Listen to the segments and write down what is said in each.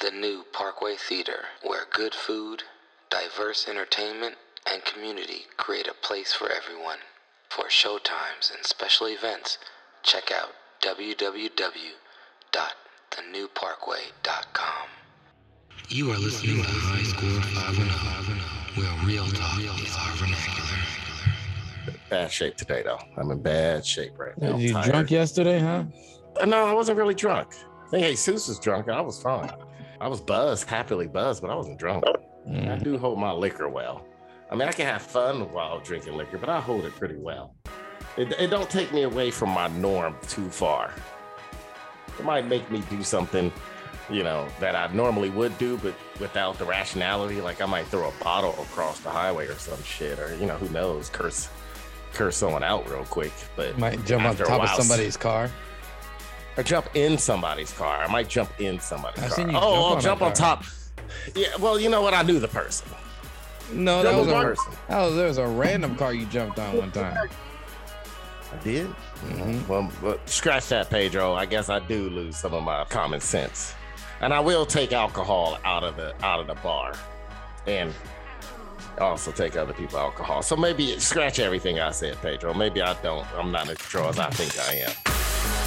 the new Parkway Theater, where good food, diverse entertainment, and community create a place for everyone. For showtimes and special events, check out www.thenewparkway.com. You are listening to High Score 510, where real talk is our vernacular. Bad shape today, though. I'm in bad shape right now. you I'm tired. drunk yesterday, huh? Uh, No, I wasn't really drunk. I think Jesus was drunk. I was fine. I was buzzed, happily buzzed, but I wasn't drunk. I Mm. do hold my liquor well. I mean, I can have fun while drinking liquor, but I hold it pretty well. It, it don't take me away from my norm too far. It might make me do something, you know, that I normally would do, but without the rationality. Like I might throw a bottle across the highway or some shit, or you know, who knows, curse, curse someone out real quick. But Might jump on top of somebody's car. Or jump in somebody's car. I might jump in somebody's I've car. seen you oh, jump oh, on jump on car. top. Yeah, well, you know what? I knew the person. No, that was a person. that was there was a random car you jumped on one time. I did. Mhm. Well, but scratch that, Pedro. I guess I do lose some of my common sense, and I will take alcohol out of the out of the bar, and also take other people alcohol. So maybe scratch everything I said, Pedro. Maybe I don't. I'm not as control as I think I am.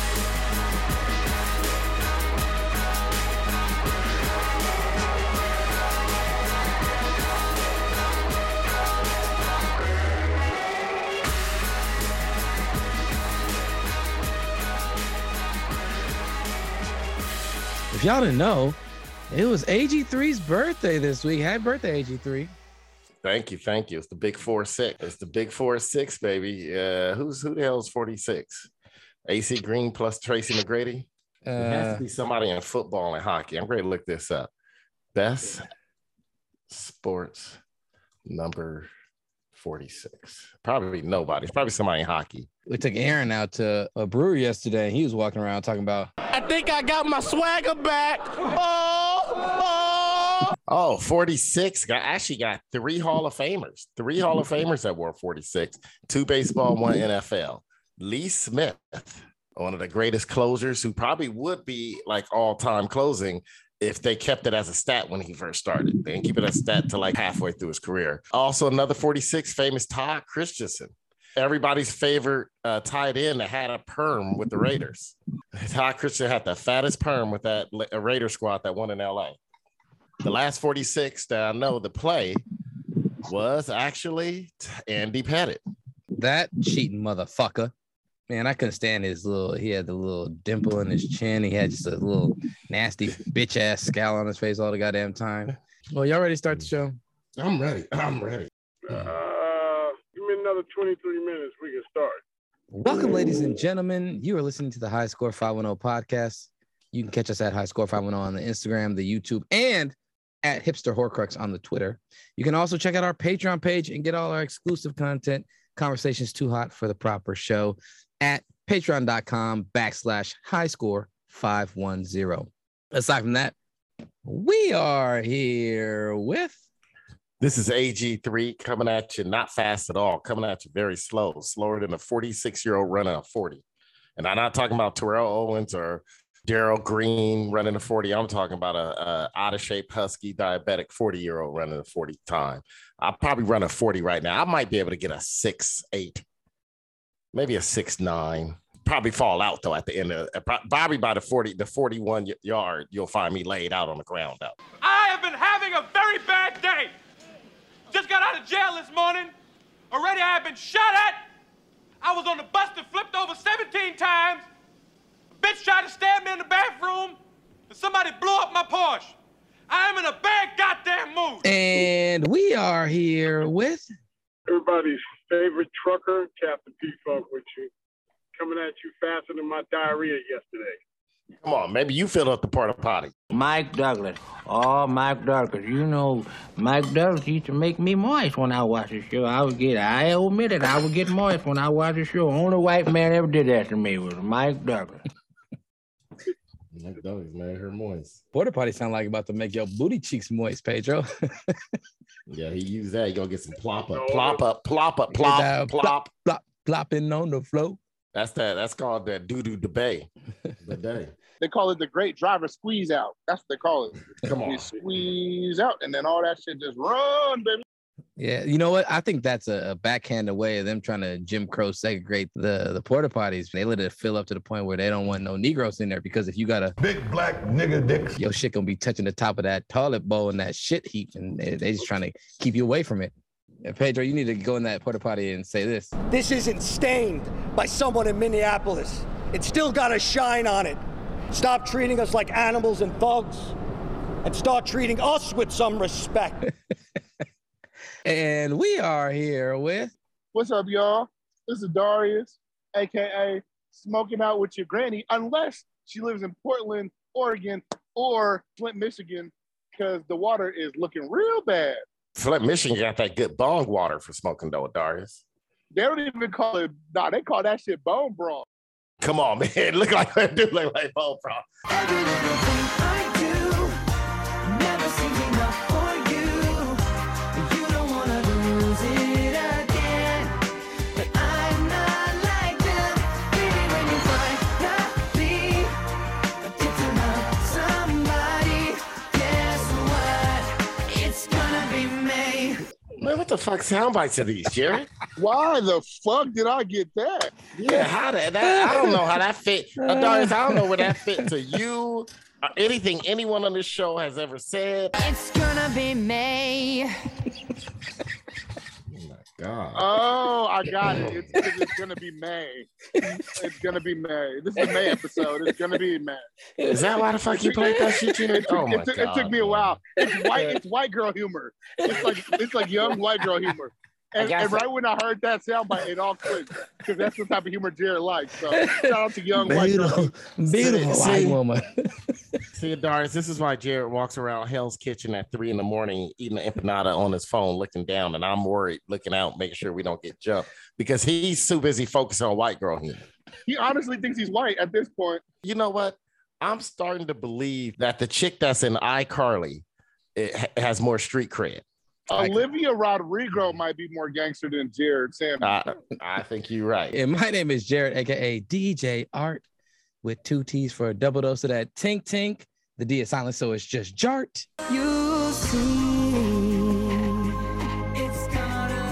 If y'all didn't know, it was AG3's birthday this week. Happy birthday, AG3. Thank you, thank you. It's the big four six. It's the big four six, baby. Uh, who's who the hell is forty six? AC Green plus Tracy McGrady. It has Uh, to be somebody in football and hockey. I'm ready to look this up. Best sports number 46. Probably nobody. It's probably somebody in hockey. we took Aaron out to a brewery yesterday, and he was walking around talking about I think I got my swagger back. Oh, oh. Oh, 46. Got actually got three Hall of Famers. Three Hall of Famers that wore 46. Two baseball, one NFL. Lee Smith, one of the greatest closers who probably would be like all-time closing if they kept it as a stat when he first started. They didn't keep it as a stat to like halfway through his career. Also, another 46, famous Todd Christensen. Everybody's favorite uh, tight end that had a perm with the Raiders. Todd Christian had the fattest perm with that La- uh, Raider squad that won in LA. The last 46 that I know the play was actually Andy Pettitte. that cheating motherfucker. Man, I couldn't stand his little. He had the little dimple in his chin. He had just a little nasty bitch ass scowl on his face all the goddamn time. Well, y'all ready to start the show? I'm ready. I'm ready. Uh, give me another 23 minutes. We can start. Welcome, ladies and gentlemen. You are listening to the High Score 510 podcast. You can catch us at High Score 510 on the Instagram, the YouTube, and at Hipster Horcrux on the Twitter. You can also check out our Patreon page and get all our exclusive content, conversations too hot for the proper show at patreon.com backslash high score 510. Aside from that, we are here with This is AG3 coming at you, not fast at all, coming at you very slow, slower than a 46 year old running a 40. And I'm not talking about Terrell Owens or Darrell Green running a 40. I'm talking about a, a out of shape, husky, diabetic 40 year old running a 40 time. I'll probably run a 40 right now. I might be able to get a six eight, maybe a six nine. Probably fall out though at the end of Bobby by the 40, the 41 yard, you'll find me laid out on the ground out. I have been having a very bad day. Just got out of jail this morning. Already I have been shot at. I was on the bus that flipped over 17 times. A bitch tried to stab me in the bathroom. And somebody blew up my Porsche. I am in a bad goddamn mood. and we are here with Everybody's favorite trucker, Captain P Funk with you. Coming at you faster than my diarrhea yesterday. Come on, maybe you filled up the porta potty. Mike Douglas. Oh, Mike Douglas. You know, Mike Douglas used to make me moist when I watched the show. I would get, I admit it, I would get moist when I watched the show. Only white man ever did that to me was Mike Douglas. Mike Douglas man, her moist. Porta Potty sound like about to make your booty cheeks moist, Pedro. Yeah, he used that. He gonna get some plop up, No. plop up, plop up, Get plop, that plop. plop, plopping on the floor. That's that. That's called that doo doo debay. The day. They call it the great driver squeeze out. That's what they call it. Come You on. squeeze out, and then all that shit just run, baby. Yeah, you know what? I think that's a, a backhanded way of them trying to Jim Crow segregate the the porta potties. They let it fill up to the point where they don't want no Negroes in there because if you got a Big black nigga dick, your shit gonna be touching the top of that toilet bowl and that shit heap, and they, they just trying to keep you away from it. Yeah, Pedro, you need to go in that porta potty and say this. This isn't stained by someone in Minneapolis. It's still got a shine on it. Stop treating us like animals and thugs and start treating us with some respect. And we are here with What's up, y'all? This is Darius, aka Smoking Out with Your Granny, unless she lives in Portland, Oregon, or Flint, Michigan, because the water is looking real bad. Flint, Michigan got that good bong water for smoking though, Darius. They don't even call it, nah, they call that shit bone broth. Come on, man. Look like they do like bone oh, broth. The fuck sound bites are these, Jerry? Why the fuck did I get that? Yeah, how that, that I don't know how that fit. Uh, Darius, I don't know where that fit to you. Or anything anyone on this show has ever said. It's gonna be May. Oh god. Oh, I got it. It's, it's gonna be May. It's gonna be May. This is a May episode. It's gonna be May. Is that why the fuck you played that shit? It Oh my it, god. it took me a while. It's white. It's white girl humor. It's like it's like young white girl humor. And, and right when I heard that soundbite, it all clicked because that's the type of humor Jared likes. So shout out to young white girl. beautiful, beautiful See- white see- woman. See, Darius, this is why Jared walks around Hell's Kitchen at three in the morning eating an empanada on his phone, looking down, and I'm worried, looking out, making sure we don't get jumped because he's too busy focusing on white girl humor. He honestly thinks he's white at this point. You know what? I'm starting to believe that the chick that's in iCarly it ha- has more street cred. I- Olivia Rodrigo might be more gangster than Jared Sam. I, I think you're right. And my name is Jared, aka DJ Art, with two T's for a double dose of that tink tink. The D is silent, so it's just Jart. You see, it's gonna,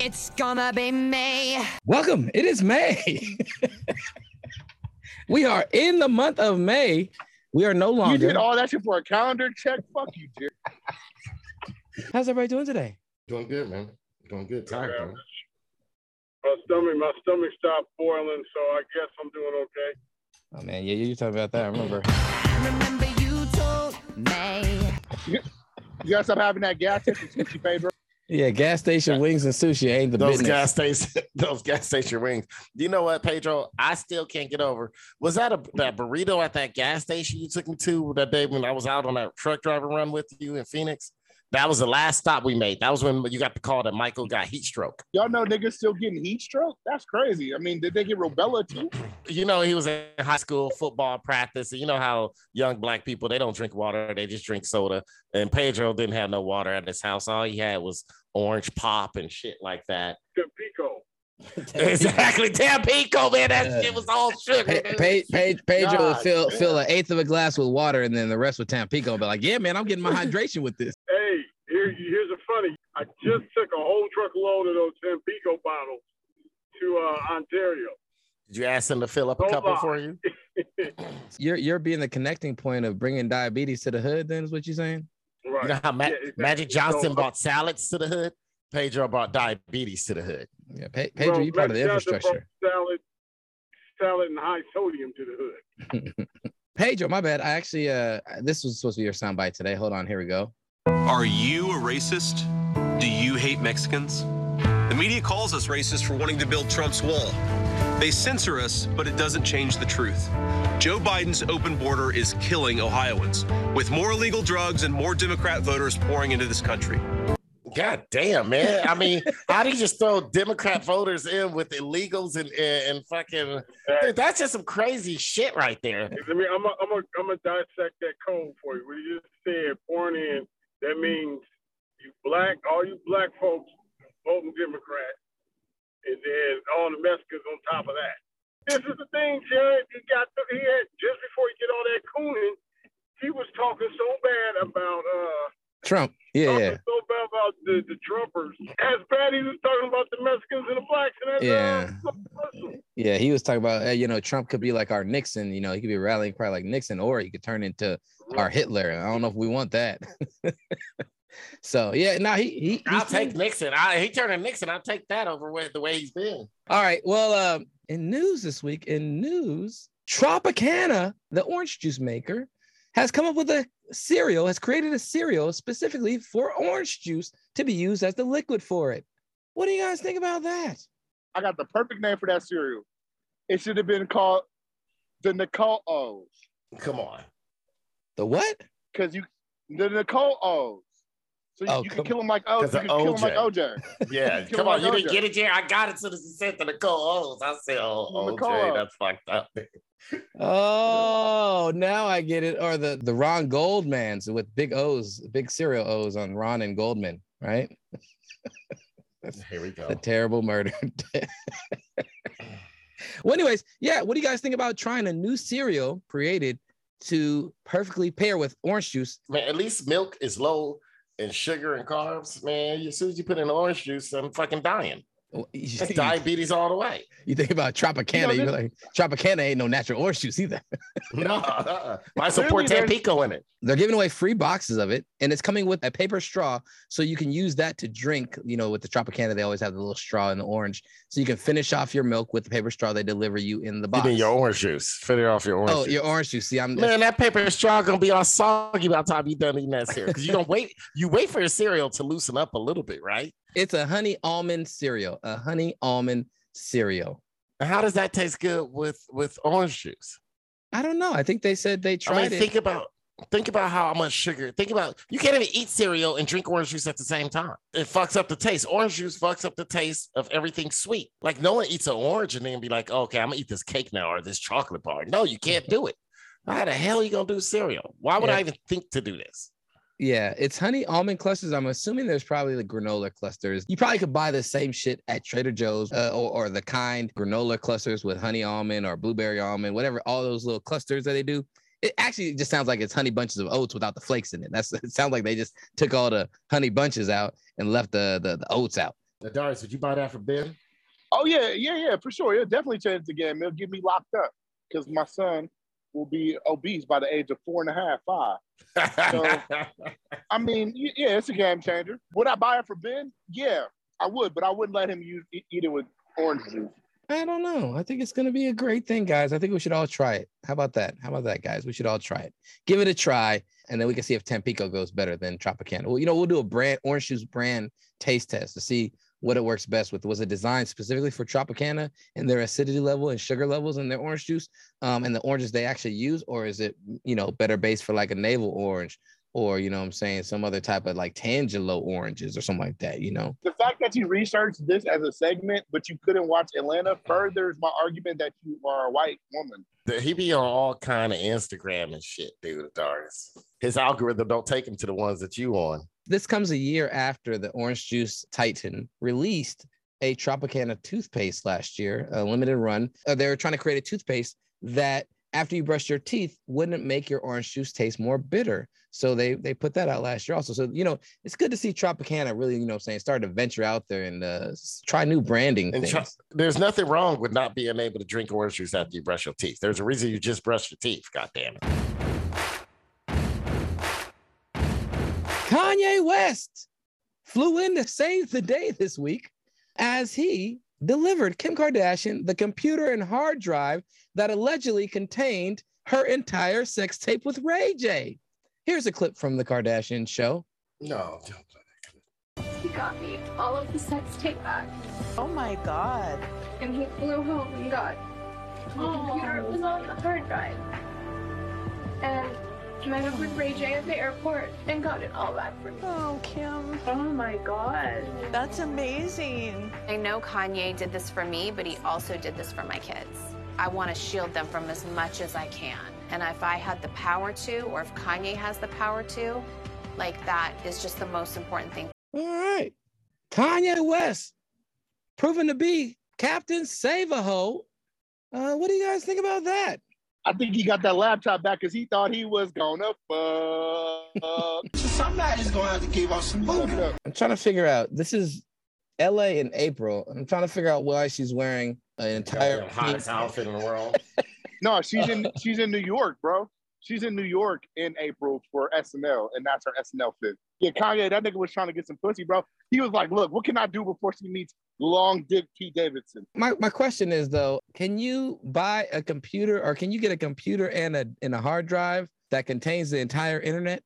it's gonna be May. Welcome. It is May. we are in the month of May. We are no longer. You did all that shit for a calendar check? Fuck you, dude. How's everybody doing today? Doing good, man. Doing good. Tired, man. My stomach, my stomach stopped boiling, so I guess I'm doing okay. Oh man, yeah, you're talking about that. I remember. Remember you told me. You gotta stop having that gas station sushi, Pedro. Yeah, gas station wings and sushi ain't the Those business. gas station, those gas station rings. You know what, Pedro? I still can't get over. Was that a that burrito at that gas station you took me to that day when I was out on that truck driver run with you in Phoenix? That was the last stop we made. That was when you got the call that Michael got heat stroke. Y'all know niggas still getting heat stroke? That's crazy. I mean, did they get rubella too? You know, he was in high school football practice. You know how young black people they don't drink water, they just drink soda. And Pedro didn't have no water at his house. All he had was orange pop and shit like that. Pico. exactly. Tampico, man. That shit was all sugar. Pa- dude. Pa- Pa- Pedro would fill damn. fill an eighth of a glass with water and then the rest with Tampico. But like, yeah, man, I'm getting my hydration with this. Hey, here, here's a funny. I just took a whole truckload of those Tampico bottles to uh, Ontario. Did you ask them to fill up a Don't couple for you? You're you're being the connecting point of bringing diabetes to the hood. Then is what you're saying? Right. You know how Ma- Yeah, exactly. Magic Johnson So, brought salads to the hood? Pedro brought diabetes to the hood. Yeah, Pa- Pedro, well, you part of the infrastructure. Salad, salad and high sodium to the hood. Pedro, my bad. I actually uh this was supposed to be your soundbite today. Hold on, here we go. Are you a racist? Do you hate Mexicans? The media calls us racist for wanting to build Trump's wall. They censor us, but it doesn't change the truth. Joe Biden's open border is killing Ohioans, with more illegal drugs and more Democrat voters pouring into this country. God damn, man. I mean, how do you just throw Democrat voters in with illegals and, and, and fucking. Dude, that's just some crazy shit right there. Let me. I'm. A, I'm. A, I'm gonna dissect that code for you. What you just said, pouring in. That means you black, all you black folks voting Democrat, and then all the Mexicans on top of that. This is the thing, Jared. He got he had just before he did all that cooning, he was talking so bad about uh Trump. Yeah, talking yeah. so bad about the, the Trumpers. As bad he was talking about the Mexicans and the blacks and that Yeah. uh, commercial. Yeah, he was talking about, uh, you know, Trump could be like our Nixon, you know, he could be rallying cry like Nixon, or he could turn into our Hitler. I don't know if we want that. so yeah, now he he I'll he's- take Nixon. I, he turned to Nixon. I'll take that over with the way he's been. All right. Well, um, in news this week, in news, Tropicana, the orange juice maker, has come up with a cereal, has created a cereal specifically for orange juice to be used as the liquid for it. What do you guys think about that? I got the perfect name for that cereal. It should have been called the Nicole O's. Come on. The what? Because you the Nicole O's. So you, Oh, you can kill him like oh, you 'Cause can kill him like OJ. OJ. Yeah, come on. like You didn't get it, Jerry. I got it as soon as he said the Nicole O's. I said, oh, The Nicole OJ, that's fucked up. Oh, now I get it. Or the the Ron Goldmans with big O's, big cereal O's on Ron and Goldman, right? Here we go. The terrible murder. well, anyways, yeah. What do you guys think about trying a new cereal created to perfectly pair with orange juice? Man, at least milk is low in sugar and carbs. Man, as soon as you put in orange juice, I'm fucking dying. That's diabetes all the way. You think about Tropicana, you are like Tropicana ain't no natural orange juice either. No, uh-uh. might support Tampico in it. They're giving away free boxes of it, and it's coming with a paper straw, so you can use that to drink. You know, with the Tropicana, they always have the little straw in the orange, so you can finish off your milk with the paper straw they deliver you in the You box. mean your orange juice? Finish off your orange oh, juice. your orange juice. See, I'm Man, that paper straw gonna be all soggy by the time you done eating that cereal. Because you don't wait, you wait for your cereal to loosen up a little bit, right? It's a honey almond cereal. A honey almond cereal. How does that taste good with with orange juice? I don't know. I think they said they tried I mean, it. think about think about how much sugar. Think about you can't even eat cereal and drink orange juice at the same time. It fucks up the taste. Orange juice fucks up the taste of everything sweet. Like no one eats an orange and then be like, okay, I'm gonna eat this cake now or this chocolate bar. No, you can't do it. How the hell are you gonna do cereal? Why would Yeah. I even think to do this? Yeah, it's honey almond clusters. I'm assuming there's probably the granola clusters. You probably could buy the same shit at Trader Joe's uh, or, or the kind granola clusters with honey almond or blueberry almond, whatever, all those little clusters that they do. It actually just sounds like it's honey bunches of oats without the flakes in it. That's it sounds like they just took all the honey bunches out and left the the, the oats out. Now, Darius, would you buy that for Ben? Oh yeah, yeah, yeah, for sure. It'll definitely change the game. It'll get me locked up because my son will be obese by the age of four and a half, five. So, I mean, yeah, it's a game changer. Would I buy it for Ben? Yeah, I would, but I wouldn't let him use eat it with orange juice. I don't know. I think it's going to be a great thing, guys. I think we should all try it. How about that? How about that, guys? We should all try it. Give it a try, and then we can see if Tampico goes better than Tropicana. Well, you know, we'll do a brand orange juice brand taste test to see what it works best with. Was it designed specifically for Tropicana and their acidity level and sugar levels in their orange juice, um, and the oranges they actually use, or is it you know better based for like a navel orange, or you know what I'm saying some other type of like Tangelo oranges or something like that? You know. The fact that you researched this as a segment, but you couldn't watch Atlanta, furthers my argument that you are a white woman. The- he be on all kind of Instagram and shit, dude. Darius, his algorithm don't take him to the ones that you on. This comes a year after the Orange Juice Titan released a Tropicana toothpaste last year, a limited run. Uh, they were trying to create a toothpaste that, after you brush your teeth, wouldn't make your orange juice taste more bitter. So they they put that out last year also. So you know it's good to see Tropicana really you know I'm saying start to venture out there and uh, try new branding And there's nothing wrong with not being able to drink orange juice after you brush your teeth. There's a reason you just brush your teeth. God damn it. Kanye West flew in to save the day this week as he delivered Kim Kardashian the computer and hard drive that allegedly contained her entire sex tape with Ray J. Here's a clip from the Kardashian show. No, don't. He got me all of the sex tape back. Oh my god. And he flew home and got the computer oh. was on the hard drive. And met up with Ray J at the airport and got it all back for me. Oh, Kim. Oh my god. That's amazing. I know Kanye did this for me, but he also did this for my kids. I want to shield them from as much as I can. And if I had the power to, or if Kanye has the power to, like that is just the most important thing. All right. Kanye West proven to be Captain Save a Hoe Uh, what do you guys think about that? I think he got that laptop back because he thought he was gonna fuck. Somebody's gonna have to give us some booty. I'm trying to figure out. This is L.A. in April. I'm trying to figure out why she's wearing an entire Goddamn hottest outfit in the world. No, she's in she's in New York, bro. She's in New York in April for SNL, and that's her SNL fit. Yeah, Kanye, that nigga was trying to get some pussy, bro. He was like, "Look, what can I do before she meets Long Dick T. Davidson?" My my question is though, can you buy a computer or can you get a computer and a and a hard drive that contains the entire internet?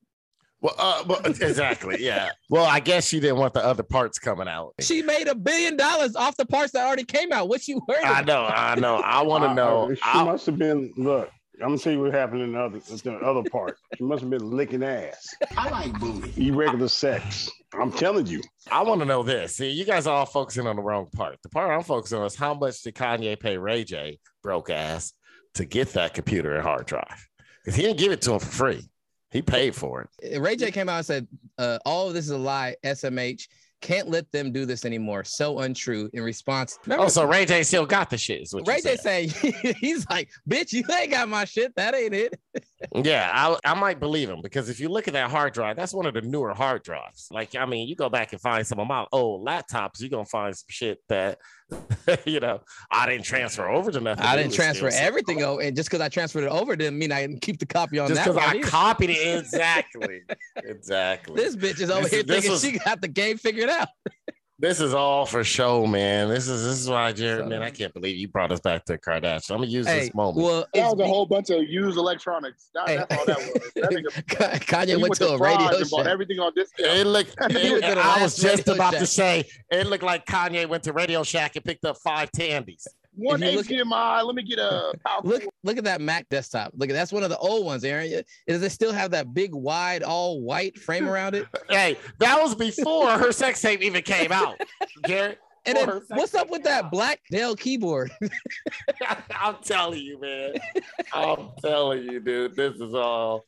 Well, uh, well, exactly. Yeah. Well, I guess she didn't want the other parts coming out. She made a billion dollars off the parts that already came out. What you worried I know. I know. I want to know. uh, She I- must have been. Look, I'm gonna tell you what happened in the other, the other part. She must have been licking ass. I like booty. Irregular sex. I'm telling you. I want to know this. See, you guys are all focusing on the wrong part. The part I'm focusing on is how much did Kanye pay Ray J, broke ass, to get that computer and hard drive? Because he didn't give it to him for free. He paid for it. Ray J came out and said, uh, "All of this is a lie." SMH can't let them do this anymore. So untrue. In response, Oh, so Ray J still got the shit. Is what Ray J saying he's like, "Bitch, you ain't got my shit. That ain't it." Yeah, I, I might believe him because if you look at that hard drive, that's one of the newer hard drives. Like, I mean, you go back and find some of my old laptops, you're gonna find some shit that you know I didn't transfer over to nothing. I didn't transfer everything over, and just because I transferred it over didn't mean I didn't keep the copy on Just that. because I either. copied it exactly, exactly. This bitch is over This here thinking was- she got the game figured out. This is all for show, man. This is this is why, Jared, man. I can't believe you brought us back to Kardashian. I'm gonna use Hey, this moment. well, That was a whole bunch of used electronics. That, Hey. That's all that was. That nigga, Kanye he went to a Fry's radio and bought everything on discount. It looked. It- went to the I was just Radio about to say it looked like Kanye went to Radio Shack and picked up five tandies. One If you look- HDMI. Let me get a power. Look, look at that Mac desktop. Look at that's one of the old ones, Aaron. Does it still have that big, wide, all white frame around it? Hey, that was before her sex tape even came out, Jared. And then, Before her sex what's up with that black Dell keyboard? I'm telling you, man. I'm telling you, dude. This is all.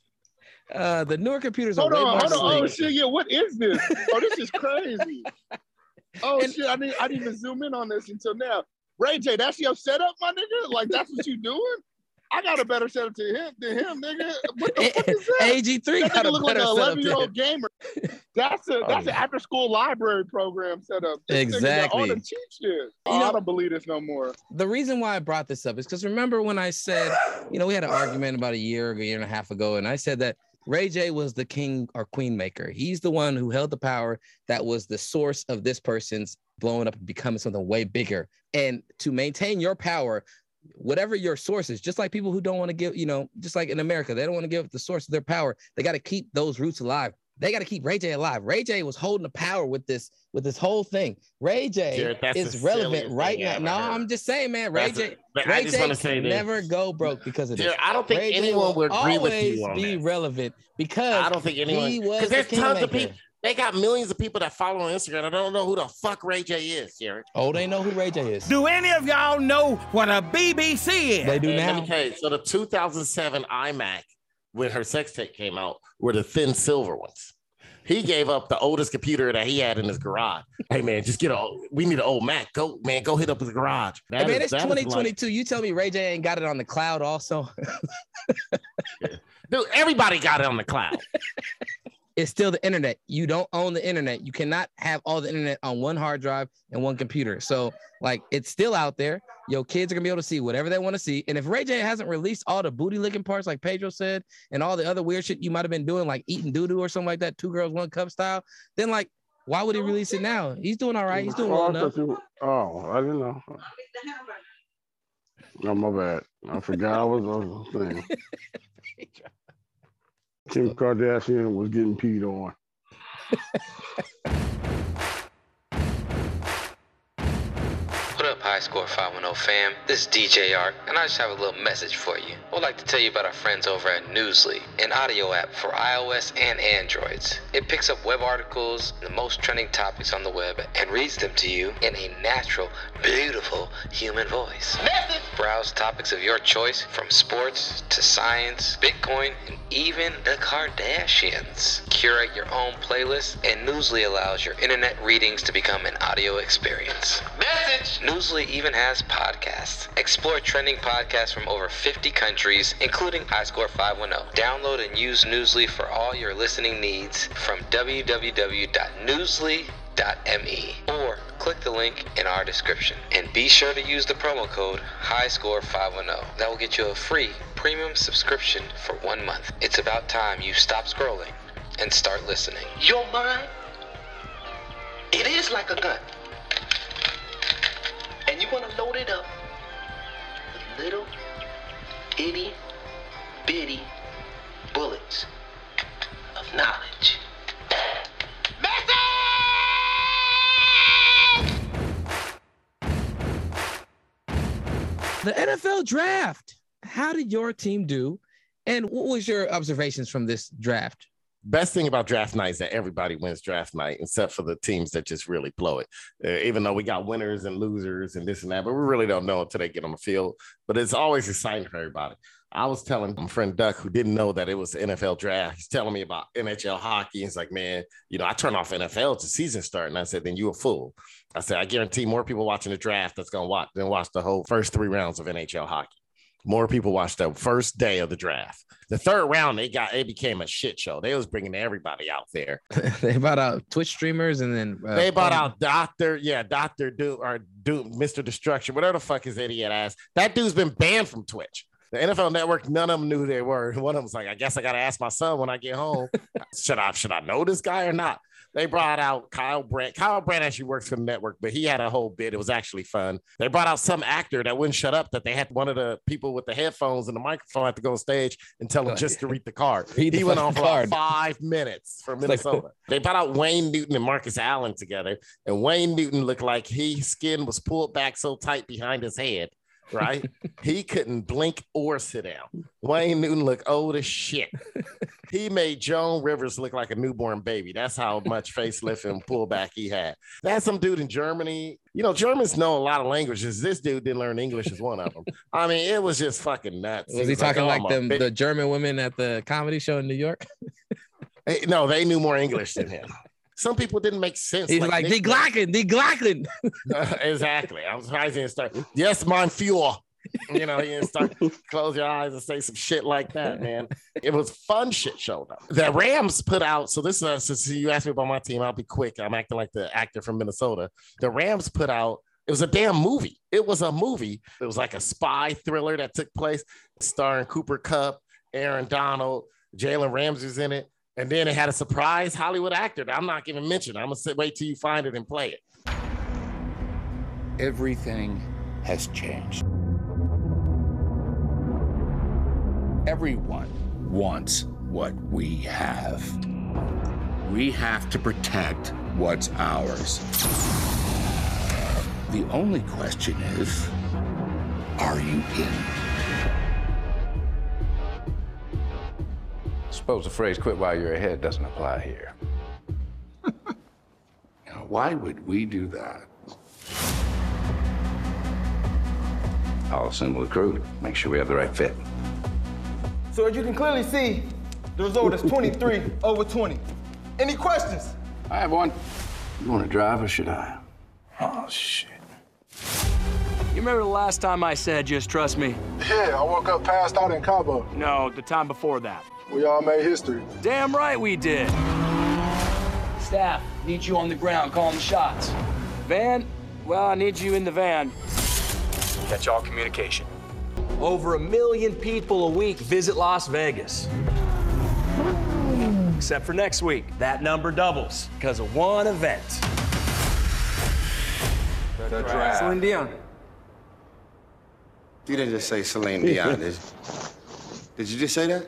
Uh, the newer computers Hold are way on, more hold on. Oh shit, yeah. What is this? Oh, this is crazy. Oh shit, I didn't, I didn't even zoom in on this until now. Ray J, that's your setup, my nigga. Like that's what you doing? I got a better setup to him than him, nigga. What the fuck is that? AG3 that got nigga a look like better an 11 year old gamer. That's a oh, that's Oh, an after school library program setup. This nigga got All Exactly. the cheap shit. Oh, I don't believe this no more. the reason why I brought this up is because remember when I said, you know, we had an argument about a year, a year and a half ago, and I said that Ray J was the king or queen maker. He's the one who held the power that was the source of this person's blowing up and becoming something way bigger. And to maintain your power, whatever your source is, just like people who don't want to give, you know, just like in America, they don't want to give up the source of their power. They got to keep those roots alive. They got to keep Ray J alive. Ray J was holding the power with this with this whole thing. Ray J Jared, is relevant right now. No, heard. I'm just saying, man. Ray That's J. I Ray just J say this. never go broke because of this. I don't think Ray anyone would agree with you always on be that. relevant because I don't think anyone because there's the tons of people. They got millions of people that follow on Instagram. I don't know who the fuck Ray J is, Jared. Oh, they know who Ray J is. Do any of y'all know what a BBC is? They do And now. Let me tell you. So the 2007 iMac, when her sex tape came out, were the thin silver ones. He gave up the oldest computer that he had in his garage. Hey man, just get a. We need an old Mac. Go man, go hit up his garage. Hey, man, is- it's that is like- 2022. you tell me Ray J ain't got it on the cloud also. dude, everybody got it on the cloud. it's still the internet. You don't own the internet. You cannot have all the internet on one hard drive and one computer. So, like, it's still out there. Your kids are gonna be able to see whatever they want to see. And if Ray J hasn't released all the booty licking parts, like Pedro said, and all the other weird shit you might have been doing, like eating doo doo or something like that, two girls, one cup style, then like, why would he release it now? He's doing all right. He's doing Oh, well enough. you- oh, I didn't know. No, my bad. I forgot I was on the thing. Kim Kardashian was getting peed on. What up, High Score 510 fam? This is DJ Art, and I just have a little message for you. I would like to tell you about our friends over at Newsly, an audio app for iOS and Androids. It picks up web articles, the most trending topics on the web, and reads them to you in a natural, beautiful human voice. Message! Browse topics of your choice from sports to science, Bitcoin, and even the Kardashians. Curate your own playlist, and Newsly allows your internet readings to become an audio experience. Message! Newsly even has podcasts. Explore trending podcasts from over 50 countries, including Highscore 510. Download and use Newsly for all your listening needs from www.newsly.me or click the link in our description. And be sure to use the promo code HIGHSCORE510. That will get you a free premium subscription for one month. It's about time you stop scrolling and start listening. Your mind, it is like a gun. And you want to load it up with little itty bitty bullets of knowledge. Message. The NFL draft. How did your team do? And what was your observations from this draft? Best thing about draft night is that everybody wins draft night, except for the teams that just really blow it. Uh, even though we got winners and losers and this and that, but we really don't know until they get on the field. But it's always exciting for everybody. I was telling my friend Duck, who didn't know that it was the NFL draft, he's telling me about NHL hockey. He's like, man, you know, I turn off NFL to season start. And I said, then you a fool. I said, I guarantee more people watching the draft that's going to watch than watch the whole first three rounds of NHL hockey. More people watched the first day of the draft. The third round, they got it became a shit show. They was bringing everybody out there. they bought out Twitch streamers and then uh, they bought out Doctor, yeah, Doctor Doom or Doom, Mr. Destruction, whatever the fuck his idiot ass. That dude's been banned from Twitch. The NFL Network, none of them knew who they were. One of them was like, I guess I gotta ask my son when I get home. should I should I know this guy or not? They brought out Kyle Brandt. Kyle Brandt actually works for the network, but he had a whole bit. It was actually fun. They brought out some actor that wouldn't shut up. That they had one of the people with the headphones and the microphone had to go on stage and tell him just to read the card. Read the he went on for like five minutes like- Minnesota. they brought out Wayne Newton and Marcus Allen together, and Wayne Newton looked like his skin was pulled back so tight behind his head. Right, he couldn't blink or sit down. Wayne Newton looked old as shit. He made Joan Rivers look like a newborn baby. That's how much facelift and pullback he had. That's some dude in Germany. You know, Germans know a lot of languages. This dude didn't learn English as one of them. I mean, it was just fucking nuts. Was he talking "Oh, like I'm a them, big the German women at the comedy show in New York? No, they knew more English than him. Some people didn't make sense. He's like, Nick- Die Glocken, Die Glocken. exactly. I'm surprised he didn't start. Yes, mein Fuhrer. You know, he didn't start. Close your eyes and say some shit like that, man. It was fun shit show though. The Rams put out. So this is uh, since you asked me about my team, I'll be quick. I'm acting like the actor from Minnesota. The Rams put out. It was a damn movie. It was a movie. It was like a spy thriller that took place, starring Cooper Kupp, Aaron Donald, Jalen Ramsey's in it. And then it had a surprise Hollywood actor that I'm not giving mention. I'm gonna wait till you find it and play it. Everything has changed. Everyone wants what we have. We have to protect what's ours. The only question is are you in? Suppose the phrase quit while you're ahead doesn't apply here. Now, why would we do that? I'll assemble the crew, make sure we have the right fit. So as you can clearly see, the result is 23 over 20. Any questions? I have one. You want to drive or should I? Oh, shit. You remember the last time I said just trust me? Yeah, I woke up passed out in Cabo. No, the time before that. We all made history. Damn right we did. Staff, need you on the ground calling the shots. Van, well, I need you in the van. Catch all communication. Over a million people a week visit Las Vegas. Except for next week. That number doubles because of one event. The draft. Celine Dion. You didn't just say Celine Dion, did you? Did you just say that?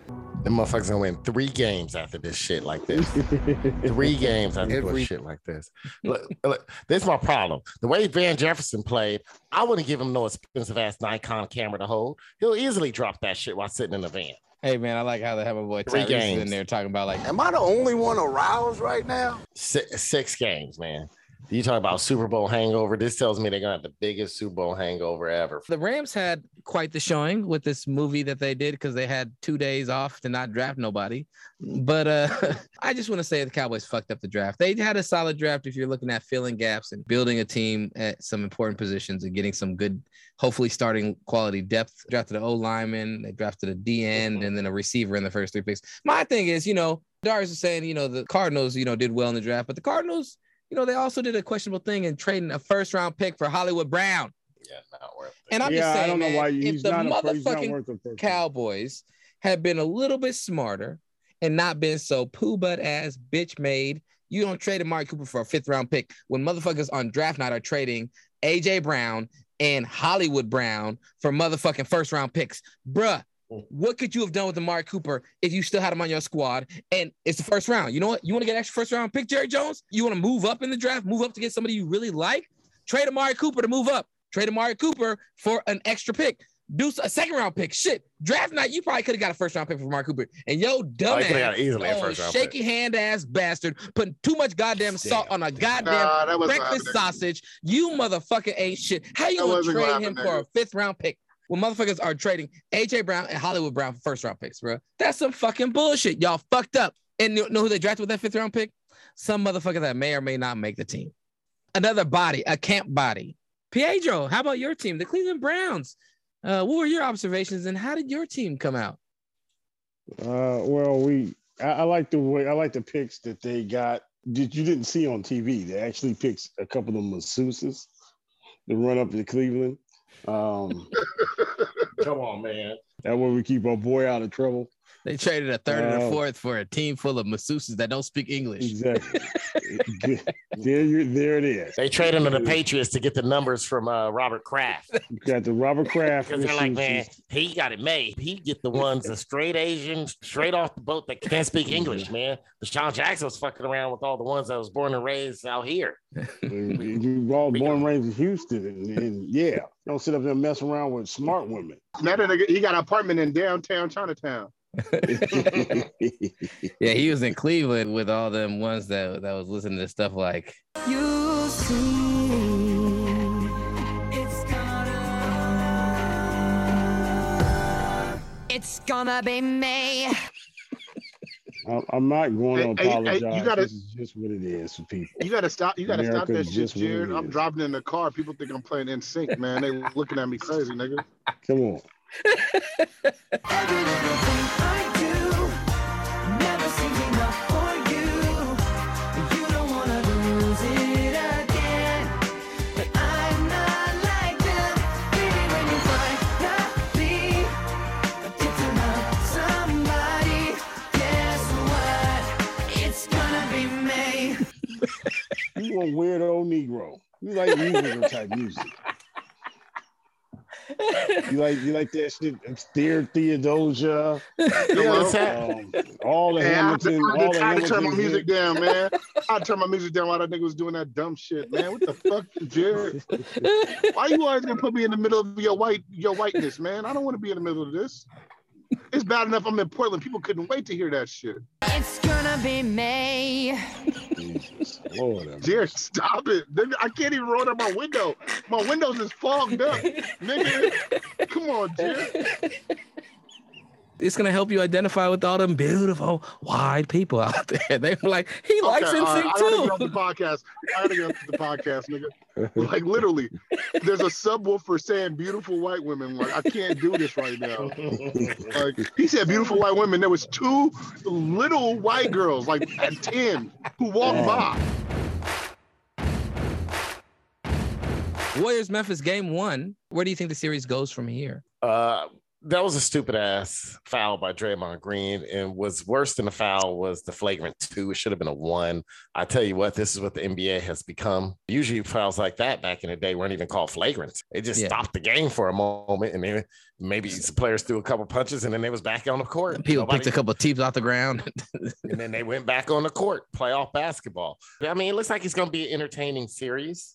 Them motherfuckers gonna win three games after this shit like this. three games after Every- this shit like this. Look, look, this is my problem. The way Van Jefferson played, I wouldn't give him no expensive ass Nikon camera to hold. He'll easily drop that shit while sitting in the van. Hey man, I like how they have a boy Three Tyrese in games. there talking about like Am I the only one aroused right now? Six, six games, man. You talk about Super Bowl hangover. This tells me they're gonna have the biggest Super Bowl hangover ever. the Rams had quite the showing with this movie that they did because they had two days off to not draft nobody. But uh I just want to say the Cowboys fucked up the draft. They had a solid draft if you're looking at filling gaps and building a team at some important positions and getting some good, hopefully starting quality depth. Drafted an O lineman, they drafted a D end, and then a receiver in the first three picks. My thing is, you know, Darius is saying, you know, the Cardinals, you know, did well in the draft, but the Cardinals, you know, they also did a questionable thing in trading a first round pick for Hollywood Brown. Yeah, not worth And I'm Yeah, just I saying, don't know man, why if the not a- he's not motherfucking worth a first Cowboys had been a little bit smarter and not been so poo butt ass bitch made, you don't trade Amari Cooper for a fifth round pick when motherfuckers on draft night are trading AJ Brown and Hollywood Brown for motherfucking first round picks. Bruh, what could you have done with Amari Cooper if you still had him on your squad and it's the first round? You know what? You want to get extra first round pick, Jerry Jones? You want to move up in the draft, move up to get somebody you really like? Trade Amari Cooper to move up. Trade Amari Cooper for an extra pick. Do a second round pick. Shit, draft night, you probably could have got a first round pick for Amari Cooper. And yo, dumb Oh, he coulda easily oh, first round shaky hand ass bastard, putting too much goddamn salt on a goddamn Nah, breakfast sausage. You motherfucker ain't shit. How you That gonna trade him happen, for a fifth round pick? When motherfuckers are trading AJ Brown and Hollywood Brown for first round picks, bro. That's some fucking bullshit. Y'all fucked up. And you know who they drafted with that fifth round pick? Some motherfucker that may or may not make the team. Another body, a camp body. Pietro, how about your team, the Cleveland Browns? Uh, what were your observations and how did your team come out? Uh, well, we I, I like the way I like the picks that they got. Did you didn't see on TV? They actually picked a couple of masseuses to run up to Cleveland. Um, Come on, man. that way we keep our boy out of trouble. They traded a third and a fourth for a team full of masseuses that don't speak English. Exactly. there, you, there it is. They traded them to the Patriots to get the numbers from uh, Robert Kraft. You got the Robert Kraft. Because they're like, man, he got it made. He get the ones the straight Asians straight off the boat that can't speak English, man. Deshaun Jackson was fucking around with all the ones that was born and raised out here. You all born and raised in Houston, and, and yeah, don't sit up there and mess around with smart women. Now that he got an apartment in downtown Chinatown. Yeah, he was in Cleveland with all them ones that that was listening to stuff like You see, it's gonna, it's gonna be me. I'm- I'm not going to Hey, hey, hey, apologize. you gotta- this is just what it is for people. You gotta stop. You gotta stop America that is shit, just what it Jared. I'm driving in the car. People think I'm playing NSYNC, man. They looking at me crazy, nigga. Come on. You a weirdo Negro. You like musical type music. You like you like that shit, Dear Theodosia. um, all the Hey, I, Hamilton, I, all the I, I turn my music hits. down, man. I turn my music down while that nigga was doing that dumb shit, man. What the fuck, Jared? Why you always gonna put me in the middle of your white your whiteness, man? I don't want to be in the middle of this. It's bad enough I'm in Portland. People couldn't wait to hear that shit. It's gonna be me. Lord, Jared, stop it. I can't even roll down my window. My windows is fogged up. Nigga, come on, Jared. It's gonna help you identify with all them beautiful white people out there. They were like, he likes Okay, all right, NSYNC I gotta get off the podcast. I gotta get off the podcast, nigga. Like literally, there's a subwoofer saying beautiful white women. Like I can't do this right now. Like he said beautiful white women. There was two little white girls, like at 10, who walked by. Warriors Memphis game one. Where do you think the series goes from here? Uh, that was a stupid ass foul by Draymond Green, and was worse than the foul was the flagrant two. It should have been a one. I tell you what, this is what the NBA has become. Usually, fouls like that back in the day weren't even called flagrant. It just Yeah. stopped the game for a moment, and then maybe some players threw a couple punches, and then they was back on the court. People Nobody- picked a couple teeps off the ground. and then they went back on the court, playoff basketball. I mean, it looks like it's going to be an entertaining series.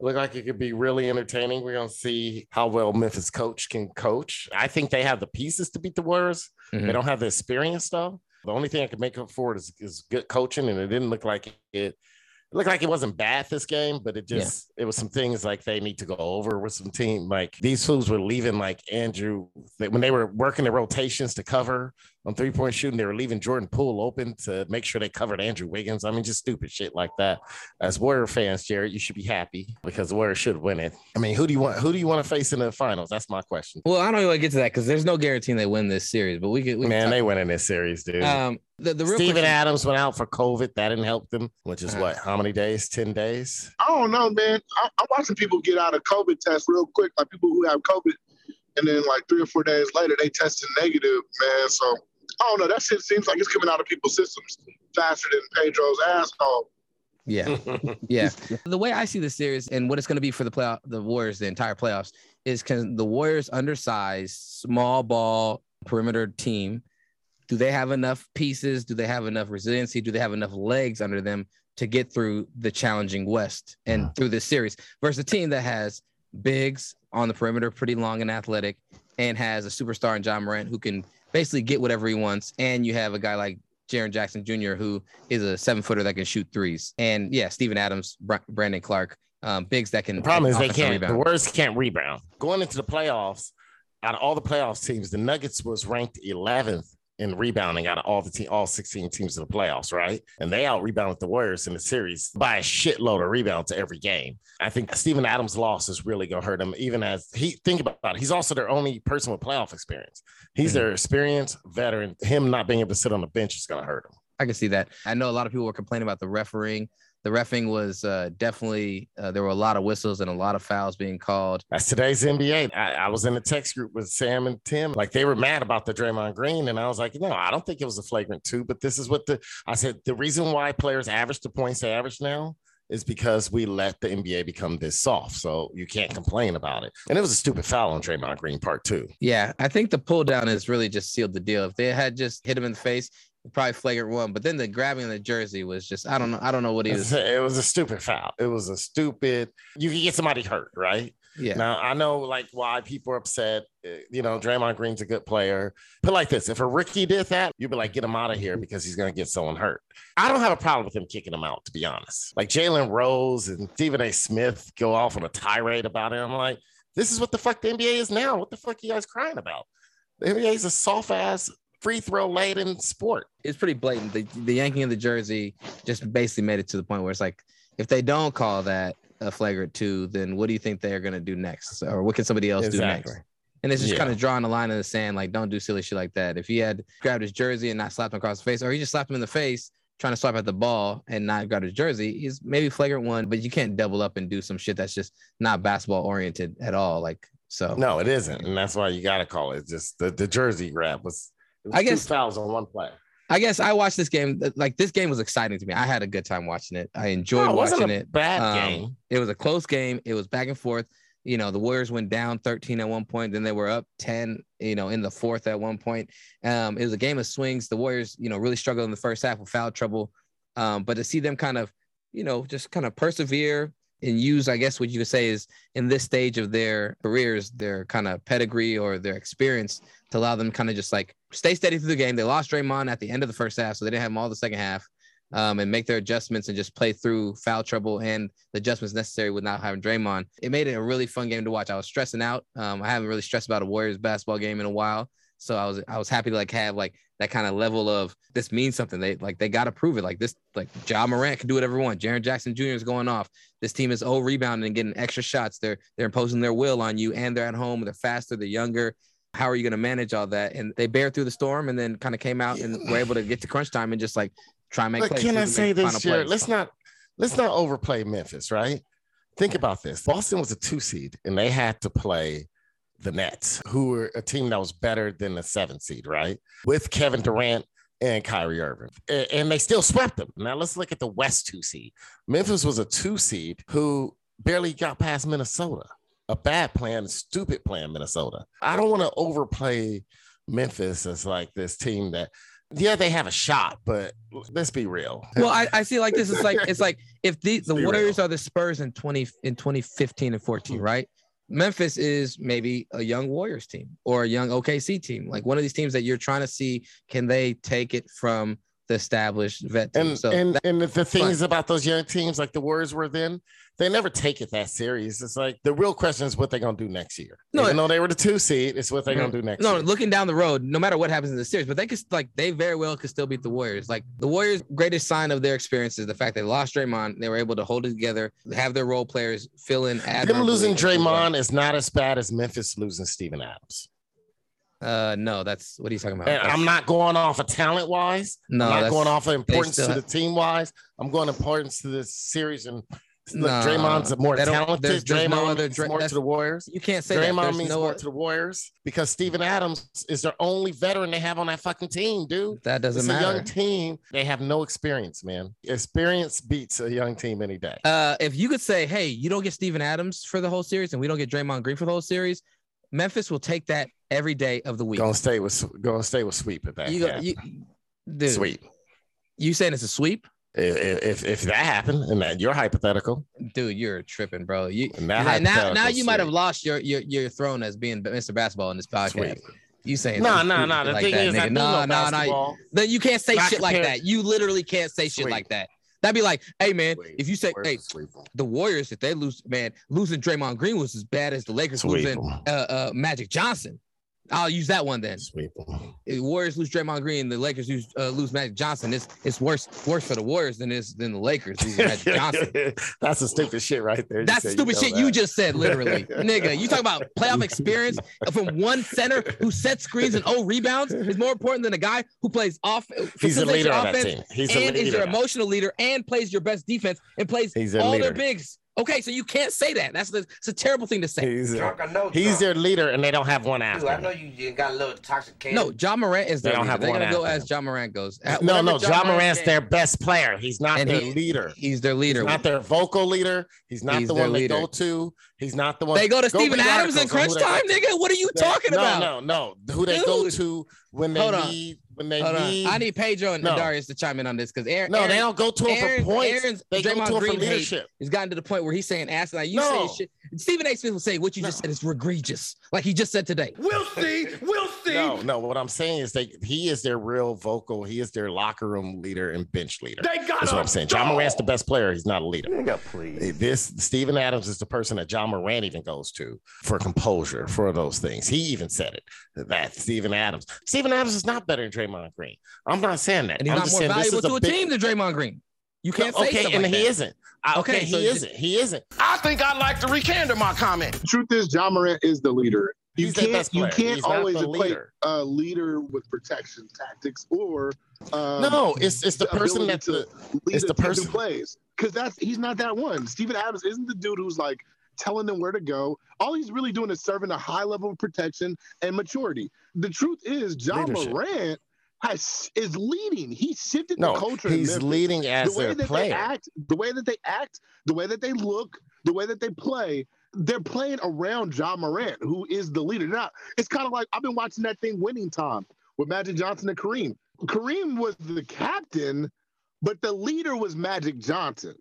It looks like it could be really entertaining. We're going to see how well Memphis coach can coach. I think they have the pieces to beat the Warriors. Mhm. They don't have the experience though. The only thing I could make up for it is, is good coaching, and it didn't look like it. It looked like it wasn't bad this game, but it Yeah. just it was some things like they need to go over with some team. Like these fools were leaving like Andrew they, when they were working the rotations to cover on three point shooting, they were leaving Jordan Poole open to make sure they covered Andrew Wiggins. I mean, just stupid shit like that. As Warrior fans, Jared, you should be happy because the Warriors should win it. I mean, who do you want? Who do you want to face in the finals? That's my question. well, I don't even want to get to that because there's no guarantee they win this series, but we could. We Man, can they win in this series, dude. Um, the, the real Steven question- Adams went out for COVID. That didn't help them, which is Uh-huh. what? How many days? 10 days? I don't know, man. I, I'm watching people get out of COVID tests real quick, like people who have COVID, and then like three or four days later they tested negative, man. So I don't know. That shit seems like it's coming out of people's systems faster than Pedro's asshole. Yeah. yeah. The way I see the series and what it's going to be for the playoff, the Warriors, the entire playoffs, is can the Warriors undersized, small ball perimeter team, do they have enough pieces? Do they have enough resiliency? Do they have enough legs under them to get through the challenging West and through this series versus a team that has bigs on the perimeter, pretty long and athletic, and has a superstar in Ja Morant who can basically get whatever he wants. And you have a guy like Jaren Jackson Jr., who is a seven footer that can shoot threes. And yeah, Steven Adams, Br- Brandon Clarke, um, bigs that can. The problem is they can't. The rebound. Warriors can't rebound. Going into the playoffs, out of all the playoffs teams, the Nuggets was ranked 11th in rebounding out of all the team, all 16 teams in the playoffs, right? And they out rebounded the Warriors in the series by a shitload of rebounds every game. I think Steven Adams' loss is really gonna hurt him, even as he think about it. He's also their only person with playoff experience. He's Mm-hmm. their experienced veteran. Him not being able to sit on the bench is gonna hurt him. I can see that. I know a lot of people were complaining about the refereeing. The refing was uh, definitely uh, there were a lot of whistles and a lot of fouls being called. That's today's NBA. I, I was in a text group with Sam and Tim. Like they were mad about the Draymond Green. And I was like, no, I don't think it was a flagrant two, but this is what the I said the reason why players average the points they average now is because we let the NBA become this soft. So you can't complain about it. And it was a stupid foul on Draymond Green part two. Yeah, I think the pull down has really just sealed the deal. If they had just hit him in the face, probably flagrant one. But then the grabbing the jersey was just I don't know. I don't know what he was. It was a stupid foul. It was a stupid. You can get somebody hurt, right? Yeah. Now I know like why people are upset. Uh, You know, Draymond Green's a good player. But like this, if a rookie did that, you'd be like, get him out of here because he's gonna get someone hurt. I don't have a problem with him kicking him out, to be honest. Like Jalen Rose and Stephen A. Smith go off on a tirade about it. I'm like, this is what the fuck the NBA is now. What the fuck are you guys crying about? The NBA is a soft ass free throw laden sport. It's pretty blatant. The the yanking of the jersey just basically made it to the point where it's like if they don't call that a flagrant two, then what do you think they're gonna do next, or what can somebody else do next? And it's just Yeah. kind of drawing a line in the sand, like don't do silly shit like that. If he had grabbed his jersey and not slapped him across the face, or he just slapped him in the face trying to swipe at the ball and not grab his jersey, he's maybe flagrant one, but you can't double up and do some shit that's just not basketball oriented at all. Like so, No, it isn't, and that's why you got to call it. Just the, the jersey grab was. It was I two guess- fouls on one play. I guess I watched this game. Like this game was exciting to me. I had a good time watching it. I enjoyed No, it watching a it. bad Um, game. It was a close game. It was back and forth. You know, the Warriors went down 13 at one point, then they were up 10, you know, in the fourth at one point. Um, it was a game of swings. The Warriors, you know, really struggled in the first half with foul trouble. Um, but to see them kind of, you know, just kind of persevere and use, I guess what you could say is in this stage of their careers, their kind of pedigree or their experience to allow them kind of just like stay steady through the game. They lost Draymond at the end of the first half, so they didn't have him all the second half. Um, and make their adjustments and just play through foul trouble and the adjustments necessary with not having Draymond. It made it a really fun game to watch. I was stressing out. Um, I haven't really stressed about a Warriors basketball game in a while. So I was I was happy to like have like that kind of level of this means something. They like they got to prove it. Like this, like Ja Morant can do whatever he wants. Jaren Jackson Jr. is going off. This team is oh rebounding and getting extra shots. They're they're imposing their will on you, and they're at home. They're faster. They're younger. How are you going to manage all that? And they bear through the storm, and then kind of came out and were able to get to crunch time and just like try and make But plays. can I say this, Jared? Let's not let's not overplay Memphis, right? Think about this. Boston was a two seed, and they had to play the Nets, who were a team that was better than the seven seed, right? With Kevin Durant and Kyrie Irving. And they still swept them. Now let's look at the West two seed. Memphis was a two seed who barely got past Minnesota. A bad plan, stupid plan, Minnesota. I don't want to overplay Memphis as like this team that, yeah, they have a shot, but let's be real. Well, I, I see like this. is like it's like if the the Warriors are the Spurs in twenty in twenty fifteen and fourteen, right? Memphis is maybe a young Warriors team or a young OKC team, like one of these teams that you're trying to see can they take it from the established vet team. And so and that- and the, the things fine. about those young teams, like the Warriors were then, they never take it that serious. It's like the real question is what they're gonna do next year. No, Even though they were the two seed, it's what they're gonna mm-hmm. do next no, year. looking down the road, no matter what happens in the series, but they could like they very well could still beat the Warriors. Like the Warriors' greatest sign of their experience is the fact they lost Draymond. They were able to hold it together, have their role players fill in. Them losing and. Draymond is not as bad as Memphis losing Steven Adams. Uh, no, that's what are you talking about? And I'm not going off of talent wise. No, I'm not going off of importance to the have- team wise. I'm going importance to this series. And look, Nah, Draymond's more talented. there's- there's Draymond no other means more to the Warriors. You can't say that. Draymond There's means no- more to the Warriors because Steven Adams is their only veteran they have on that fucking team, dude. That doesn't it's matter. a young team. They have no experience, man. Experience beats a young team any day. Uh, if you could say, hey, you don't get Steven Adams for the whole series, and we don't get Draymond Green for the whole series, Memphis will take that every day of the week. Gonna stay with gonna stay with sweep at that. You go, you, dude, sweep. You saying it's a sweep? If, if if that happened, and that you're hypothetical, dude, you're tripping, bro. You now now, now you might have lost your your your throne as being Mr. Basketball in this podcast. Sweep. You saying No, no, no. The like thing that, is, no, no, no. Then you can't say shit like that. You literally can't say shit like that. That'd be like, hey man, if you say, hey, the Warriors, if they lose, man, losing Draymond Green was as bad as the Lakers Sweep losing uh, uh, Magic Johnson. I'll use that one then. Sweep. If Warriors lose Draymond Green, the Lakers lose, uh, lose Magic Johnson. It's it's worse worse for the Warriors than is than the Lakers losing Magic Johnson. That's the stupid shit right there. You That's said stupid know shit that. you just said, literally. Nigga, you talk about playoff experience from one center who sets screens and oh rebounds is more important than a guy who plays off He's the facilitates leader your of that offense team. He's the and is leader your emotional leader and plays your best defense and plays all leader. their bigs. Okay, so you can't say that. That's the, it's a terrible thing to say. He's, Drunk, I know he's drunk. their leader, and they don't have one after. Dude, I know you you got a little toxic No, Ja Morant is They don't leader. have They're one gonna go after as. Ja Morant goes. No, Whenever no, Ja Morant Morant's can- their best player. He's not And their he- leader. He's their leader. He's not their vocal leader. He's not He's the their one they leader. go to. He's not the one. They go to Steven read Adams in articles on crunch who they go time, nigga. What are you talking no, about? No, no, no. Who they go to when they Hold need when they Hold on. I need Pedro and No. Darius to chime in on this because Aaron. No, they don't go to him for Aaron- points. Aaron's They go to Draymond him for leadership. has gotten to the point where he's saying ass like you No. say shit. Stephen A. Smith will say what you just said is egregious, like he just said today. We'll see. We'll see. No, no. What I'm saying is that he is their real vocal. He is their locker room leader and bench leader. They got That's what I'm saying. Ja Morant's the best player. He's not a leader. Nigga, please. This Steven Adams is the person that Ja Morant even goes to for composure for those things. He even said it that Steven Adams. Steven Adams is not better than Draymond Green. I'm not saying that. And he's I'm not more saying this valuable is to a big- team than Draymond Green. You can't say okay, something and like he isn't. Uh, Okay, Okay, so he just- isn't. He isn't. I think I'd like to recant my comment. The truth is, Ja Morant is the leader. You He's their can't best you player. can't He's always the equate leader. a leader with protection tactics or um, No, it's it's the person ability that's to the it's the person. who plays because that's he's not that one. Steven Adams isn't the dude who's like telling them where to go. All he's really doing is serving a high level of protection and maturity. The truth is, John Leadership. Morant has is leading. He shifted the culture. he's leading as the way that player. they act, the way that they act, the way that they look, the way that they play. They're playing around Ja Morant, who is the leader. Now, it's kind of like I've been watching that thing Winning Time with Magic Johnson and Kareem. Kareem was the captain, but the leader was Magic Johnson,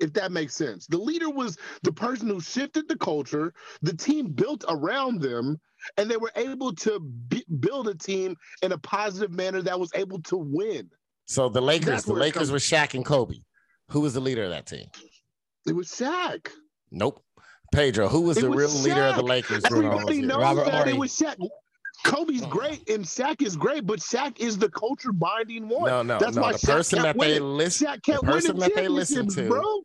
if that makes sense. The leader was the person who shifted the culture, the team built around them, and they were able to b- build a team in a positive manner that was able to win. So the Lakers, That's the Lakers comes- with Shaq and Kobe. Who was the leader of that team? It was Shaq. Nope. Pedro. Who was It the was real leader of the Lakers? during all those Everybody knows Robert that Horry. it was Shaq. Kobe's great and Shaq is great, but Shaq is the culture binding one. No, no, That's no. why The Shaq person can't that they listen, Shaq the can't win person the that they listen to, bro.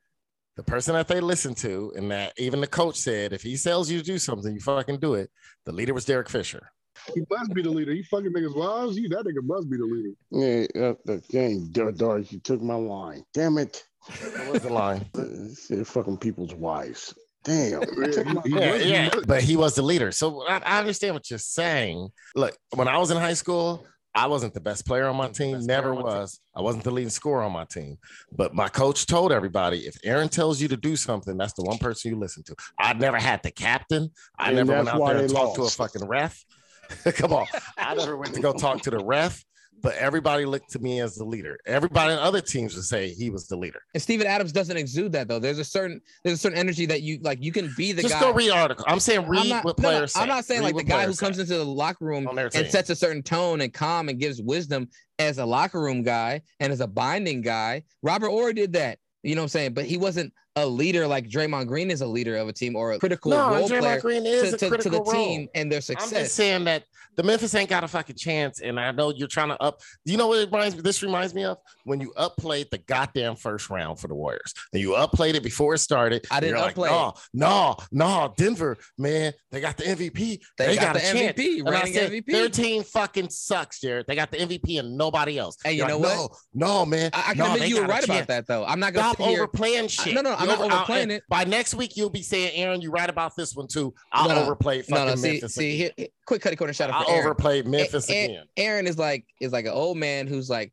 the person that they listen to, and that even the coach said, if he tells you to do something, you fucking do it. The leader was Derek Fisher. He must be the leader. You fucking niggas wild. You that nigga must be the leader. Yeah, uh, the game, Doris, you took my line. Damn it. What was the line? Uh, fucking people's wives. Damn. yeah, yeah. But he was the leader. So I, I understand what you're saying. Look, when I was in high school, I wasn't the best player on my team. Never was. I wasn't the leading scorer on my team. But my coach told everybody if Aaron tells you to do something, that's the one person you listen to. I never had the captain. I And never went out there and they talked to a fucking ref. Come on. I never went to go talk to the ref. But everybody looked to me as the leader. Everybody in other teams would say he was the leader. And Steven Adams doesn't exude that though. There's a certain there's a certain energy that you like. You can be the Just guy. go read article. I'm saying read I'm not, what no, no, players I'm not saying Read like the guy who comes say. into the locker room and sets a certain tone and calm and gives wisdom as a locker room guy and as a binding guy. Robert Horry did that. You know what I'm saying? But he wasn't a leader like Draymond Green is a leader of a team or a critical No, role Draymond player Green is to, a to- to critical the team and their success. I'm just saying that the Memphis ain't got a fucking chance, and I know you're trying to up. Do you know what it reminds me? This reminds me of when you upplayed the goddamn first round for the Warriors, and you upplayed it before it started. I didn't you're like, upplay No, no, no, Denver, man, they got the MVP. They got a the chance." MVP, And I said, MVP. Their team fucking sucks, Jared. They got the MVP and nobody else. Hey, you You're know like, what? No, no, man. I, I can no, admit you were got right about that though. I'm not gonna Stop overplaying I- shit. No, no, I'm not over- I'll- overplaying it. By next week, you'll be saying, Aaron, you right about this one too. I'll No, no. overplay fucking No, no, see, Memphis. see, again. here, here- quick cutty corner shot. I for Aaron. overplayed Memphis A- A- again. Aaron is like is like an old man who's like,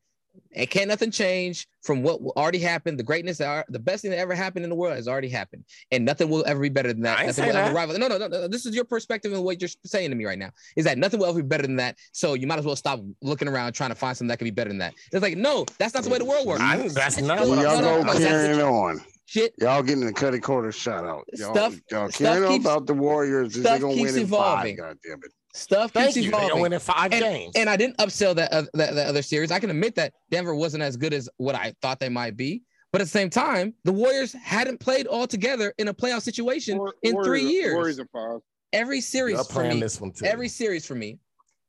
it can't nothing change from what already happened. The greatness, that are, the best thing that ever happened in the world has already happened, and nothing will ever be better than that. I Nothing say will ever rival. No, no, no, no. This is your perspective and what you're saying to me right now. Is that nothing will ever be better than that? So you might as well stop looking around trying to find something that could be better than that. It's like, no, that's not the way the world works. I- that's not No, what no, y'all no, go no, that's carrying the- on. Shit. Y'all getting the cutty corner shout out. Y'all, Stuff- y'all stuff carrying keeps- about the Warriors. They're stuff gonna keeps win in evolving. five. God damn it. Stuff Thank keeps you. They gonna win in five and, games. And I didn't upsell that, uh, that that other series. I can admit that Denver wasn't as good as what I thought they might be. But at the same time, the Warriors hadn't played all together in a playoff situation in three years. Warriors in five. Every series You're for me, this one too. every series for me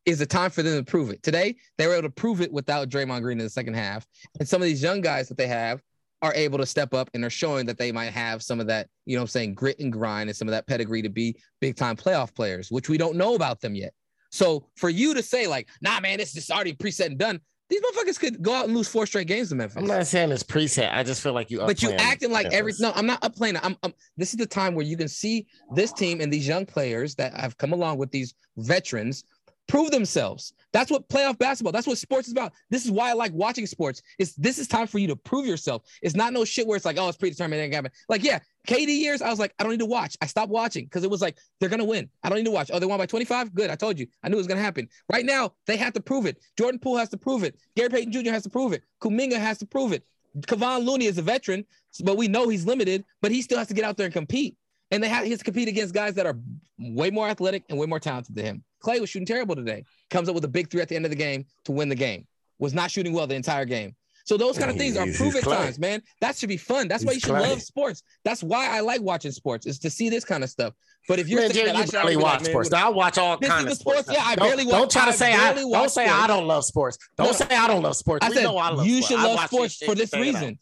is a time for them to prove it. Today, they were able to prove it without Draymond Green in the second half. And some of these young guys that they have are able to step up and are showing that they might have some of that, you know what I'm saying, grit and grind and some of that pedigree to be big time playoff players, which we don't know about them yet. So for you to say, like, nah, man, this is already preset and done, these motherfuckers could go out and lose four straight games to Memphis. I'm not saying it's preset. I just feel like you. But you acting like every no, I'm not upplaying. I'm, I'm this is the time where you can see this team and these young players that have come along with these veterans prove themselves. That's what playoff basketball. That's what sports is about. This is why I like watching sports. It's this is time for you to prove yourself. It's not no shit where it's like, oh, it's predetermined. it happen. Like, yeah, KD years, I was like, I don't need to watch. I stopped watching because it was like they're gonna win. I don't need to watch. Oh, they won by 25. Good. I told you. I knew it was gonna happen. Right now, they have to prove it. Jordan Poole has to prove it. Gary Payton Jr. has to prove it. Kuminga has to prove it. Kevon Looney is a veteran, but we know he's limited, but he still has to get out there and compete. And they have, he has to compete against guys that are way more athletic and way more talented than him. Clay was shooting terrible today. Comes up with a big three at the end of the game to win the game. Was not shooting well the entire game. So those kind of things are He's- prove he's it Clay. times, man. That should be fun. That's why you should Clay. love sports. That's why I like watching sports is to see this kind of stuff. But if you're Man, saying Jerry, that you should barely already watch like, sports. what- I watch all This kind is of the sports. Yeah, I Don't- barely watch. Don't try to say I barely don't watch say I don't love sports. Don't No. say I don't love sports. I we said know I love you should I love sports for this say it out. reason.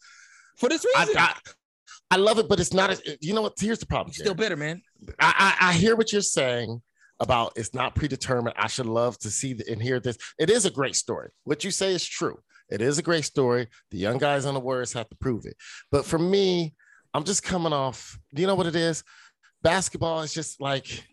For this I, reason. I, I love it, but it's not. As, you know what? Here's the problem. Still bitter, man. I, I, I hear what you're saying about it's not predetermined. I should love to see and hear this. It is a great story. What you say is true. It is a great story. The young guys on the Warriors have to prove it. But for me, I'm just coming off. Do you know what it is? Basketball is just like.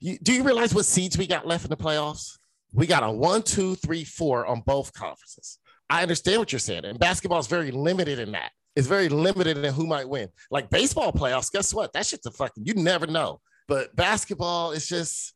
You, do you realize what seeds we got left in the playoffs? We got a one, two, three, four on both conferences. I understand what you're saying, and basketball is very limited in that. It's very limited in who might win. Like baseball playoffs, guess what? That shit's a fucking you never know. But basketball is just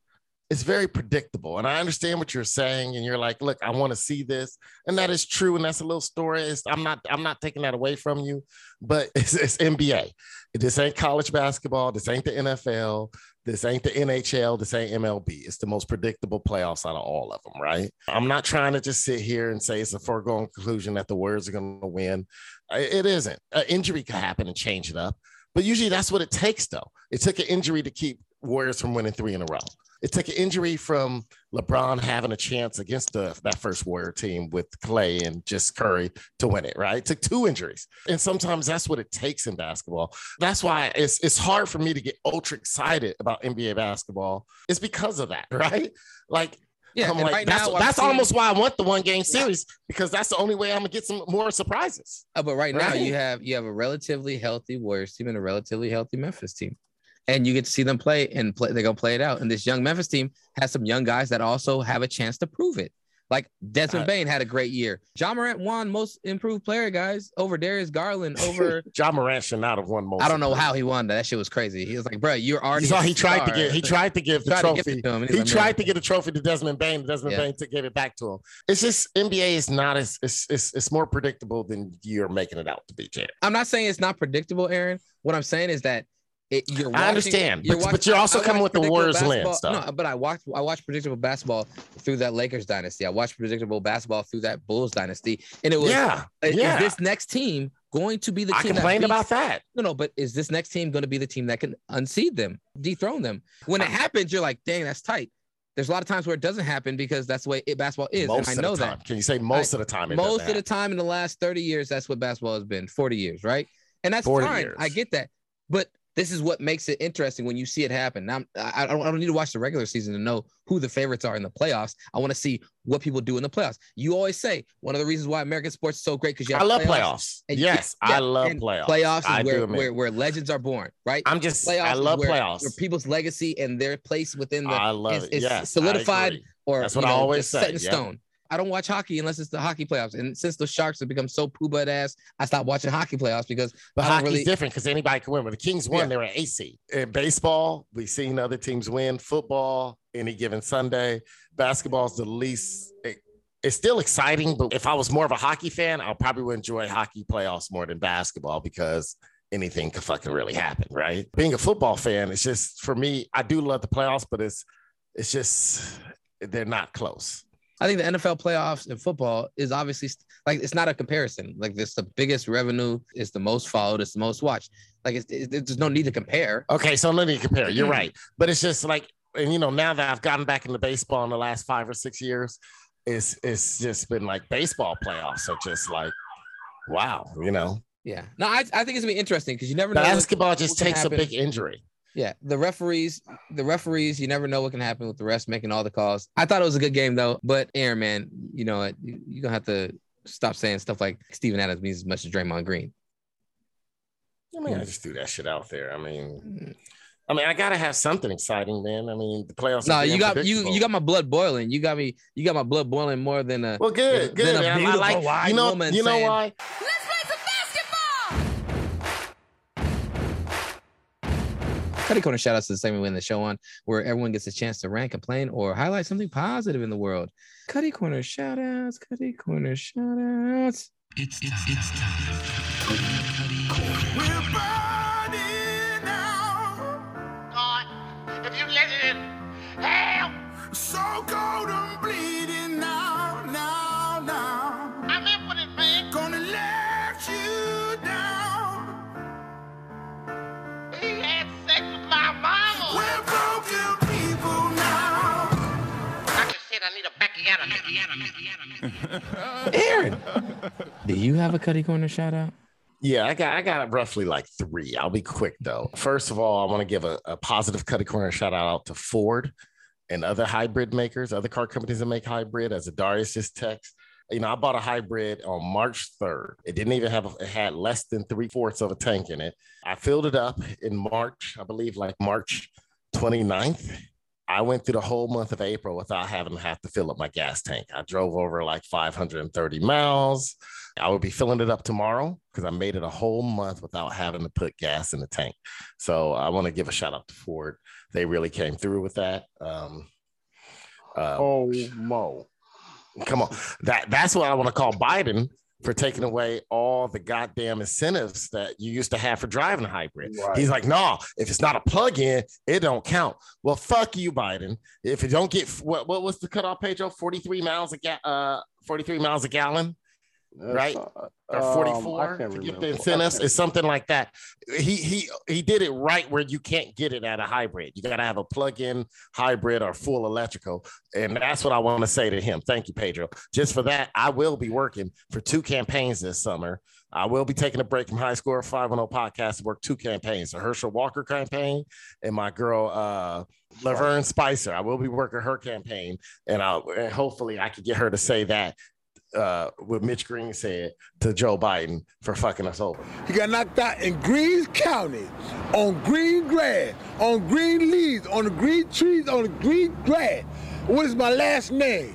it's very predictable. And I understand what you're saying. And you're like, look, I want to see this. And that is true. And that's a little story. It's, I'm not, I'm not taking that away from you, but it's, it's NBA. This ain't college basketball. This ain't the NFL. This ain't the NHL. This ain't MLB. It's the most predictable playoffs out of all of them, right? I'm not trying to just sit here and say it's a foregone conclusion that the Warriors are going to win. It isn't. An injury could happen and change it up. But usually that's what it takes, though. It took an injury to keep Warriors from winning three in a row. It took an injury from LeBron having a chance against the, that first Warrior team with Clay and just Curry to win it, right? It took two injuries. And sometimes that's what it takes in basketball. That's why it's, it's hard for me to get ultra excited about NBA basketball. It's because of that, right? Like, Yeah, I'm like, right that's, now what I'm that's seeing- almost why I want the one game series because that's the only way I'm gonna get some more surprises. Uh, but right now you have you have a relatively healthy Warriors team and a relatively healthy Memphis team. and you get to see them play and play. They're gonna play it out. And this young Memphis team has some young guys that also have a chance to prove it. Like Desmond Uh, Bane had a great year. Ja Morant won most improved player, guys, over Darius Garland, over Ja Morant should not have won most. I don't know how he won that. That shit was crazy. He was like, bro, you're already. A he tried to get he tried to give the Tried to give trophy. to him, he like, tried "Man." to get a trophy to Desmond Bane. Desmond Yeah. Bane to give it back to him. It's just NBA is not as it's it's, it's more predictable than you're making it out to be, Jared. I'm not saying it's not predictable, Aaron. What I'm saying is that it, you're. I Watching, understand, but- but you're also I coming watch with the Warriors lens, though. No, but I watched I watched predictable basketball through that Lakers dynasty. I watched predictable basketball through that Bulls dynasty, and it was Yeah, is- yeah. Is this next team going to be the I team? complained that beats- about that. No, no, but is this next team going to be the team that can unseed them, dethrone them? When it happens, you're like, dang, that's tight. There's a lot of times where it doesn't happen because that's the way it, basketball is. Most and of I know the time. that. Can you say most of the time? Most of the time in the last 30 years, that's what basketball has been. 40 years, right? And that's fine. years. I get that. But this is what makes it interesting when you see it happen. Now, I, I, don't, I don't need to watch the regular season to know who the favorites are in the playoffs. I want to see what people do in the playoffs. You always say one of the reasons why American sports is so great because you I have love playoffs. and- Yes, I love playoffs. Playoffs is where, where, where legends are born, right? I'm just- playoffs I love where, playoffs. Where people's legacy and their place within the I love is, it. is Yes, solidified or That's what you I always say, set in yeah. stone. I don't watch hockey unless it's the hockey playoffs. And since the Sharks have become so poo butt ass, I stopped watching hockey playoffs because But I hockey's really different because anybody can win. When the Kings won, Yeah. they were an AC. In baseball, we've seen other teams win. Football, any given Sunday. Basketball is the least. It's still exciting, but if I was more of a hockey fan, I probably would enjoy hockey playoffs more than basketball because anything could fucking really happen, right? Being a football fan, it's just for me. I do love the playoffs, but it's it's just they're not close. I think the NFL playoffs in football is obviously like it's not a comparison. Like it's the biggest revenue, it's the most followed, it's the most watched. Like it's, it, there's no need to compare. Okay, so let me compare. Mm-hmm. You're right, but it's just like, and you know, now that I've gotten back into baseball in the last five or six years, it's it's just been like baseball playoffs are just like, wow, you know, Yeah. No, I, I think it's gonna be interesting because you never know. basketball what just takes a big injury. Yeah, the referees, the referees, you never know what can happen with the refs making all the calls. I thought it was a good game though, but Aaron, man, you know what? You, you're gonna have to stop saying stuff like Steven Adams means as much as Draymond Green. I mean, I just threw that shit out there. I mean, mm-hmm. I mean, I gotta have something exciting, man. I mean, the playoffs. No, are you got you you got my blood boiling. You got me. You got my blood boiling more than a well, good, than, good. than a man. I beautiful like you know woman you know saying, why. Cuddy Corner shout outs to the segment we end the show on, where everyone gets a chance to rant, complain, or highlight something positive in the world. Cutty Corner shout outs, Cuddy Corner shout outs. It's it's it's time. Aaron, do you have a Cuddy Corner shout out? Yeah, I got I got roughly like three. I'll be quick though. First of all, I want to give a, a positive cutty corner shout out to Ford and other hybrid makers, other car companies that make hybrid. As a Darius just text, you know, I bought a hybrid on March 3rd. It didn't even have a, it had less than three fourths of a tank in it. I filled it up in March, I believe like March 29th. I went through the whole month of April without having to have to fill up my gas tank. I drove over like 530 miles. I will be filling it up tomorrow because I made it a whole month without having to put gas in the tank. So I want to give a shout out to Ford. They really came through with that. Um, uh, oh, Mo. Come on. That that's what I want to call Biden for taking away all the goddamn incentives that you used to have for driving a hybrid. Right. He's like, no, if it's not a plug-in, it don't count. Well, fuck you, Biden. If you don't get what what was the cutoff page of 43 miles a ga- uh 43 miles a gallon, right? Or um, 44 I can't to get the incentives. can't It's something like that. He he he did it right where you can't get it at a hybrid. You got to have a plug-in hybrid or full electrical. And that's what I want to say to him. Thank you, Pedro. Just for that, I will be working for two campaigns this summer. I will be taking a break from High Score 510 podcast to work two campaigns, the Herschel Walker campaign and my girl uh Lavern Spicer. I will be working her campaign and I'll and hopefully I can get her to say that uh, what Mitch Green said to Joe Biden for fucking us over. He got knocked out in Greens County on green grass, on green leaves, on the green trees, on the green grass. What is my last name?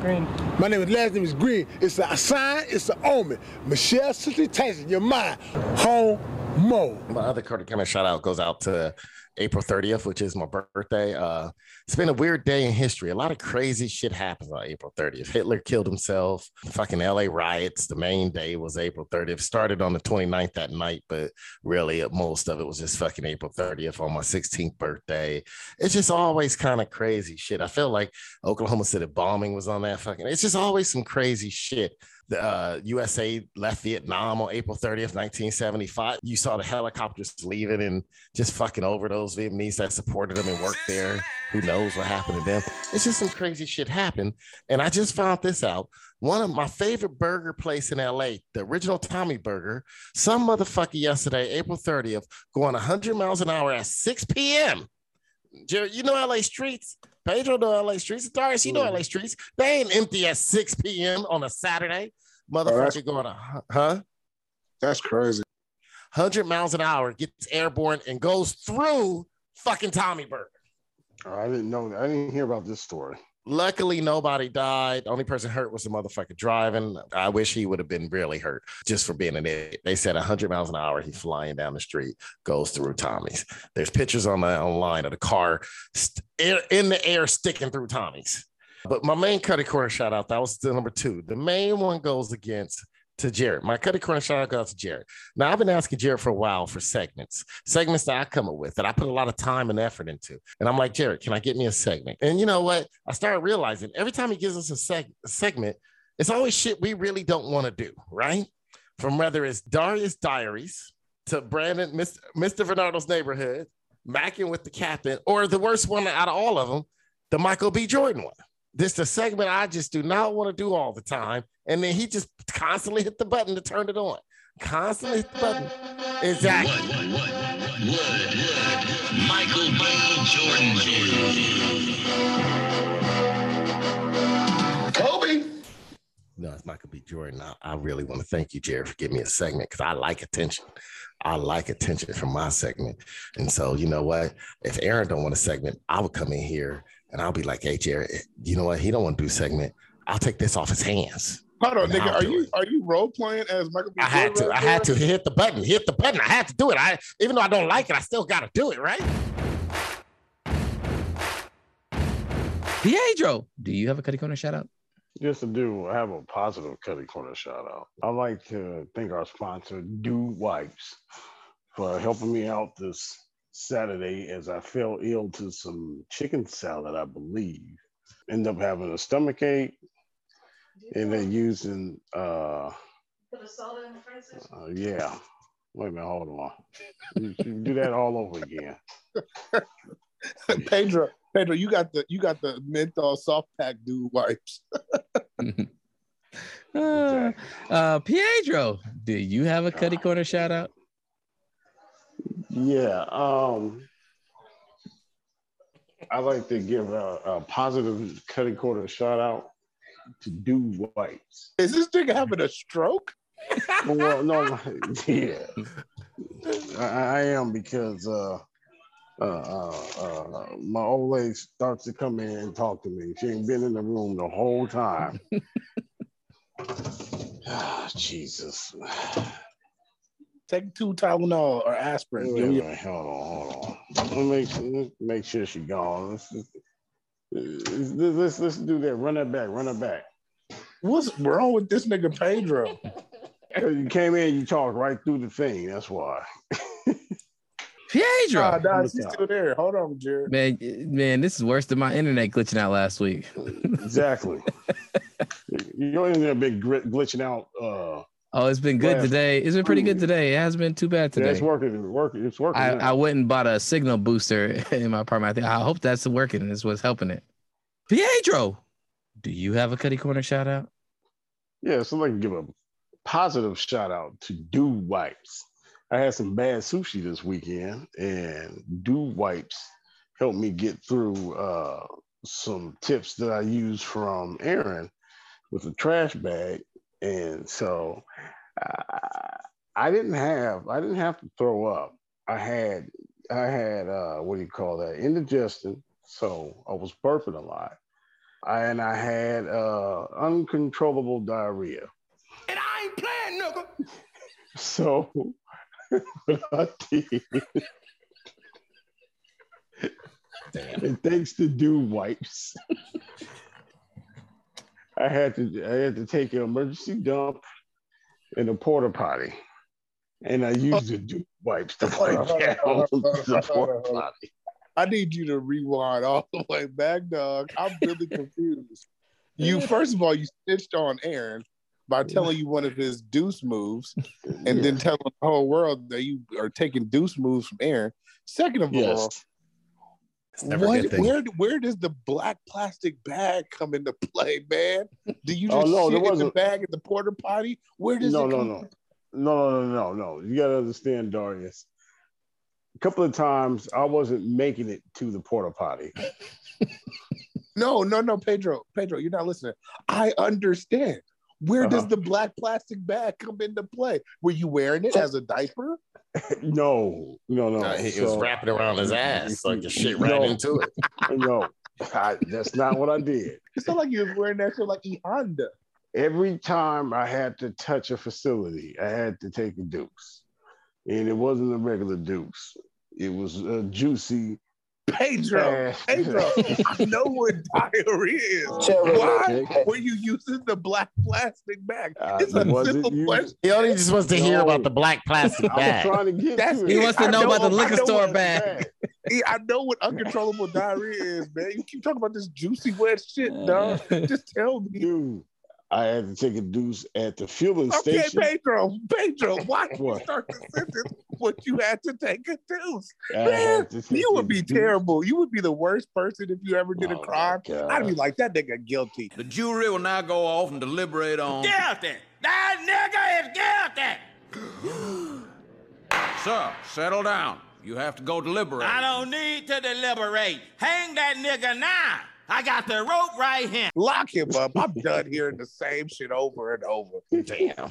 Green. My name is last name is Green. It's a sign, it's an omen. Michelle Cicely Tyson, your mind. Homo. My other Carter County shout out goes out to April 30th, which is my birthday. Uh, it's been a weird day in history. A lot of crazy shit happens on April 30th. Hitler killed himself. Fucking LA riots. The main day was April 30th. Started on the 29th that night, but really uh, most of it was just fucking April 30th on my 16th birthday. It's just always kind of crazy shit. I feel like Oklahoma City bombing was on that fucking. It's just always some crazy shit the uh, USA left Vietnam on April 30th, 1975. You saw the helicopters leaving and just fucking over those Vietnamese that supported them and worked there. Who knows what happened to them? It's just some crazy shit happened. And I just found this out. One of my favorite burger place in LA, the original Tommy Burger, some motherfucker yesterday, April 30th, going 100 miles an hour at 6 p.m. Jerry, you know LA streets. Pedro know LA streets. Darius, you know LA streets. They ain't empty at 6 p.m. on a Saturday. Motherfucker that's- going, a, huh? That's crazy. 100 miles an hour, gets airborne and goes through fucking Tommy Burger. Oh, I didn't know that. I didn't hear about this story. Luckily, nobody died. The only person hurt was the motherfucker driving. I wish he would have been really hurt just for being an idiot. They said 100 miles an hour, he's flying down the street, goes through Tommy's. There's pictures on the online of the car st- in the air sticking through Tommy's. But my main cutty corner shout out, that was the number two. The main one goes against to Jared. My cutty corner shout out goes to Jared. Now I've been asking Jared for a while for segments, segments that I come up with that I put a lot of time and effort into. And I'm like, Jared, can I get me a segment? And you know what? I started realizing every time he gives us a, seg- a segment, it's always shit we really don't want to do, right? From whether it's Darius Diaries to Brandon, Mr. Mr. Bernardo's neighborhood, Mackin with the captain, or the worst one out of all of them, the Michael B. Jordan one. This is the segment I just do not want to do all the time. And then he just constantly hit the button to turn it on. Constantly hit the button. Exactly. Michael B. Jordan Kobe. No, it's Michael B. Jordan. I, I really want to thank you, Jared, for giving me a segment because I like attention. I like attention from my segment. And so, you know what? If Aaron don't want a segment, I would come in here and I'll be like, hey, Jared, you know what? He don't want to do segment. I'll take this off his hands. Hold on, nigga. I'll Are do you are you role playing as Michael B. I had to. Jordan I right had to hit the button. Hit the button. I had to do it. I even though I don't like it, I still got to do it, right? Pietro, do you have a Cutty Corner shout out? Yes, I do. I have a positive Cutty Corner shout out. I'd like to thank our sponsor, Do Wipes, for helping me out this Saturday as I fell ill to some chicken salad, I believe. End up having a stomach ache, and then using, uh, put a soda in the uh, yeah. Wait a minute, hold on. You, you do that all over again. Pedro, Pedro, you got the you got the menthol soft pack dude wipes. Uh, uh, Pietro, do you have a Cuddy Corner shout out? Yeah. Um, I like to give a, a positive cutting quarter shout out to Do Wipes. Is this nigga having a stroke? well, no, yeah, I, I am because uh, uh, uh, uh, my old lady starts to come in and talk to me. She ain't been in the room the whole time. Ah, Jesus. Take two Tylenol or aspirin. Wait a Give me- minute, hold on, hold on. Let me make, let's make sure she gone. Let's, let's, let's, let's do that. Run that back. Run that back. What's wrong with this nigga Pedro? You came in, you talked right through the thing. That's why. Pietro. Nah, nah, she's still there. Hold on, Jared. Man, man, this is worse than my internet glitching out last week. Exactly. Your internet been grit- glitching out. Uh, Oh, it's been good today. It's been pretty good today. It hasn't been too bad yeah, today. it's working. It's working. It's working. I, now. I went and bought a signal booster in my apartment. I think I hope that's working. And is what's helping it. Pietro, do you have a Cuddy Corner shout out? Yeah, so I can give a positive shout out to Do Wipes. I had some bad sushi this weekend, and Do Wipes helped me get through uh, some tips that I used from Aaron with a trash bag, and so uh, I didn't have I didn't have to throw up. I had I had uh, what do you call that indigestion, so I was burping a lot, and I had uh, uncontrollable diarrhea. And I ain't playing, nigga. So what I did, Damn. and thanks to do wipes, I had to I had to take an emergency dump in a porta potty, and I used the dew wipes to wipe down the porta potty. I need you to rewind all the way back, dog. I'm really confused. You first of all, you stitched on Aaron by telling you one of his deuce moves, and then telling the whole world that you are taking deuce moves from Aaron. Second of all, Yes. never a what, where where does the black plastic bag come into play, man? Do you Oh, just no, there shit in the bag at the porter potty? Where does no, it no, no, no, no, no, no, no. You gotta understand, Darius. A couple of times I wasn't making it to the porter potty. No, no, no, Pedro, Pedro, you're not listening. I understand. Where does Uh-huh. the black plastic bag come into play? Were you wearing it as a diaper? No, no, no. Uh, he he was wrapping around his ass like the shit right No. into it. No, I, that's not what I did. It's not like you was wearing that shit like E Honda. Every time I had to touch a facility, I had to take a deuce. And it wasn't a regular deuce. It was a juicy. Pedro, Pedro, I know what diarrhea is. Why were you using the black plastic bag? I It's a simple using- question. He only just wants to hear about the black plastic bag. trying to get That's to He it. wants to I know about the liquor store what- bag. I know what uncontrollable diarrhea is, man. You keep talking about this juicy wet shit, uh, dog. Just tell me. Dude, I had to take a deuce at the fueling Okay, station. Pedro, Pedro, why did you What? start the sentence what you had to take a deuce? Man, had to take you would be deuce. terrible. You would be the worst person if you ever did a Oh, my crime. God. I'd be like, that nigga guilty. The jury will now go off and deliberate on. Guilty. That nigga is guilty. Sir, settle down. You have to go deliberate. I don't need to deliberate. Hang that nigga now. I got the rope right here. Lock him up. I'm done hearing the same shit over and over. Damn.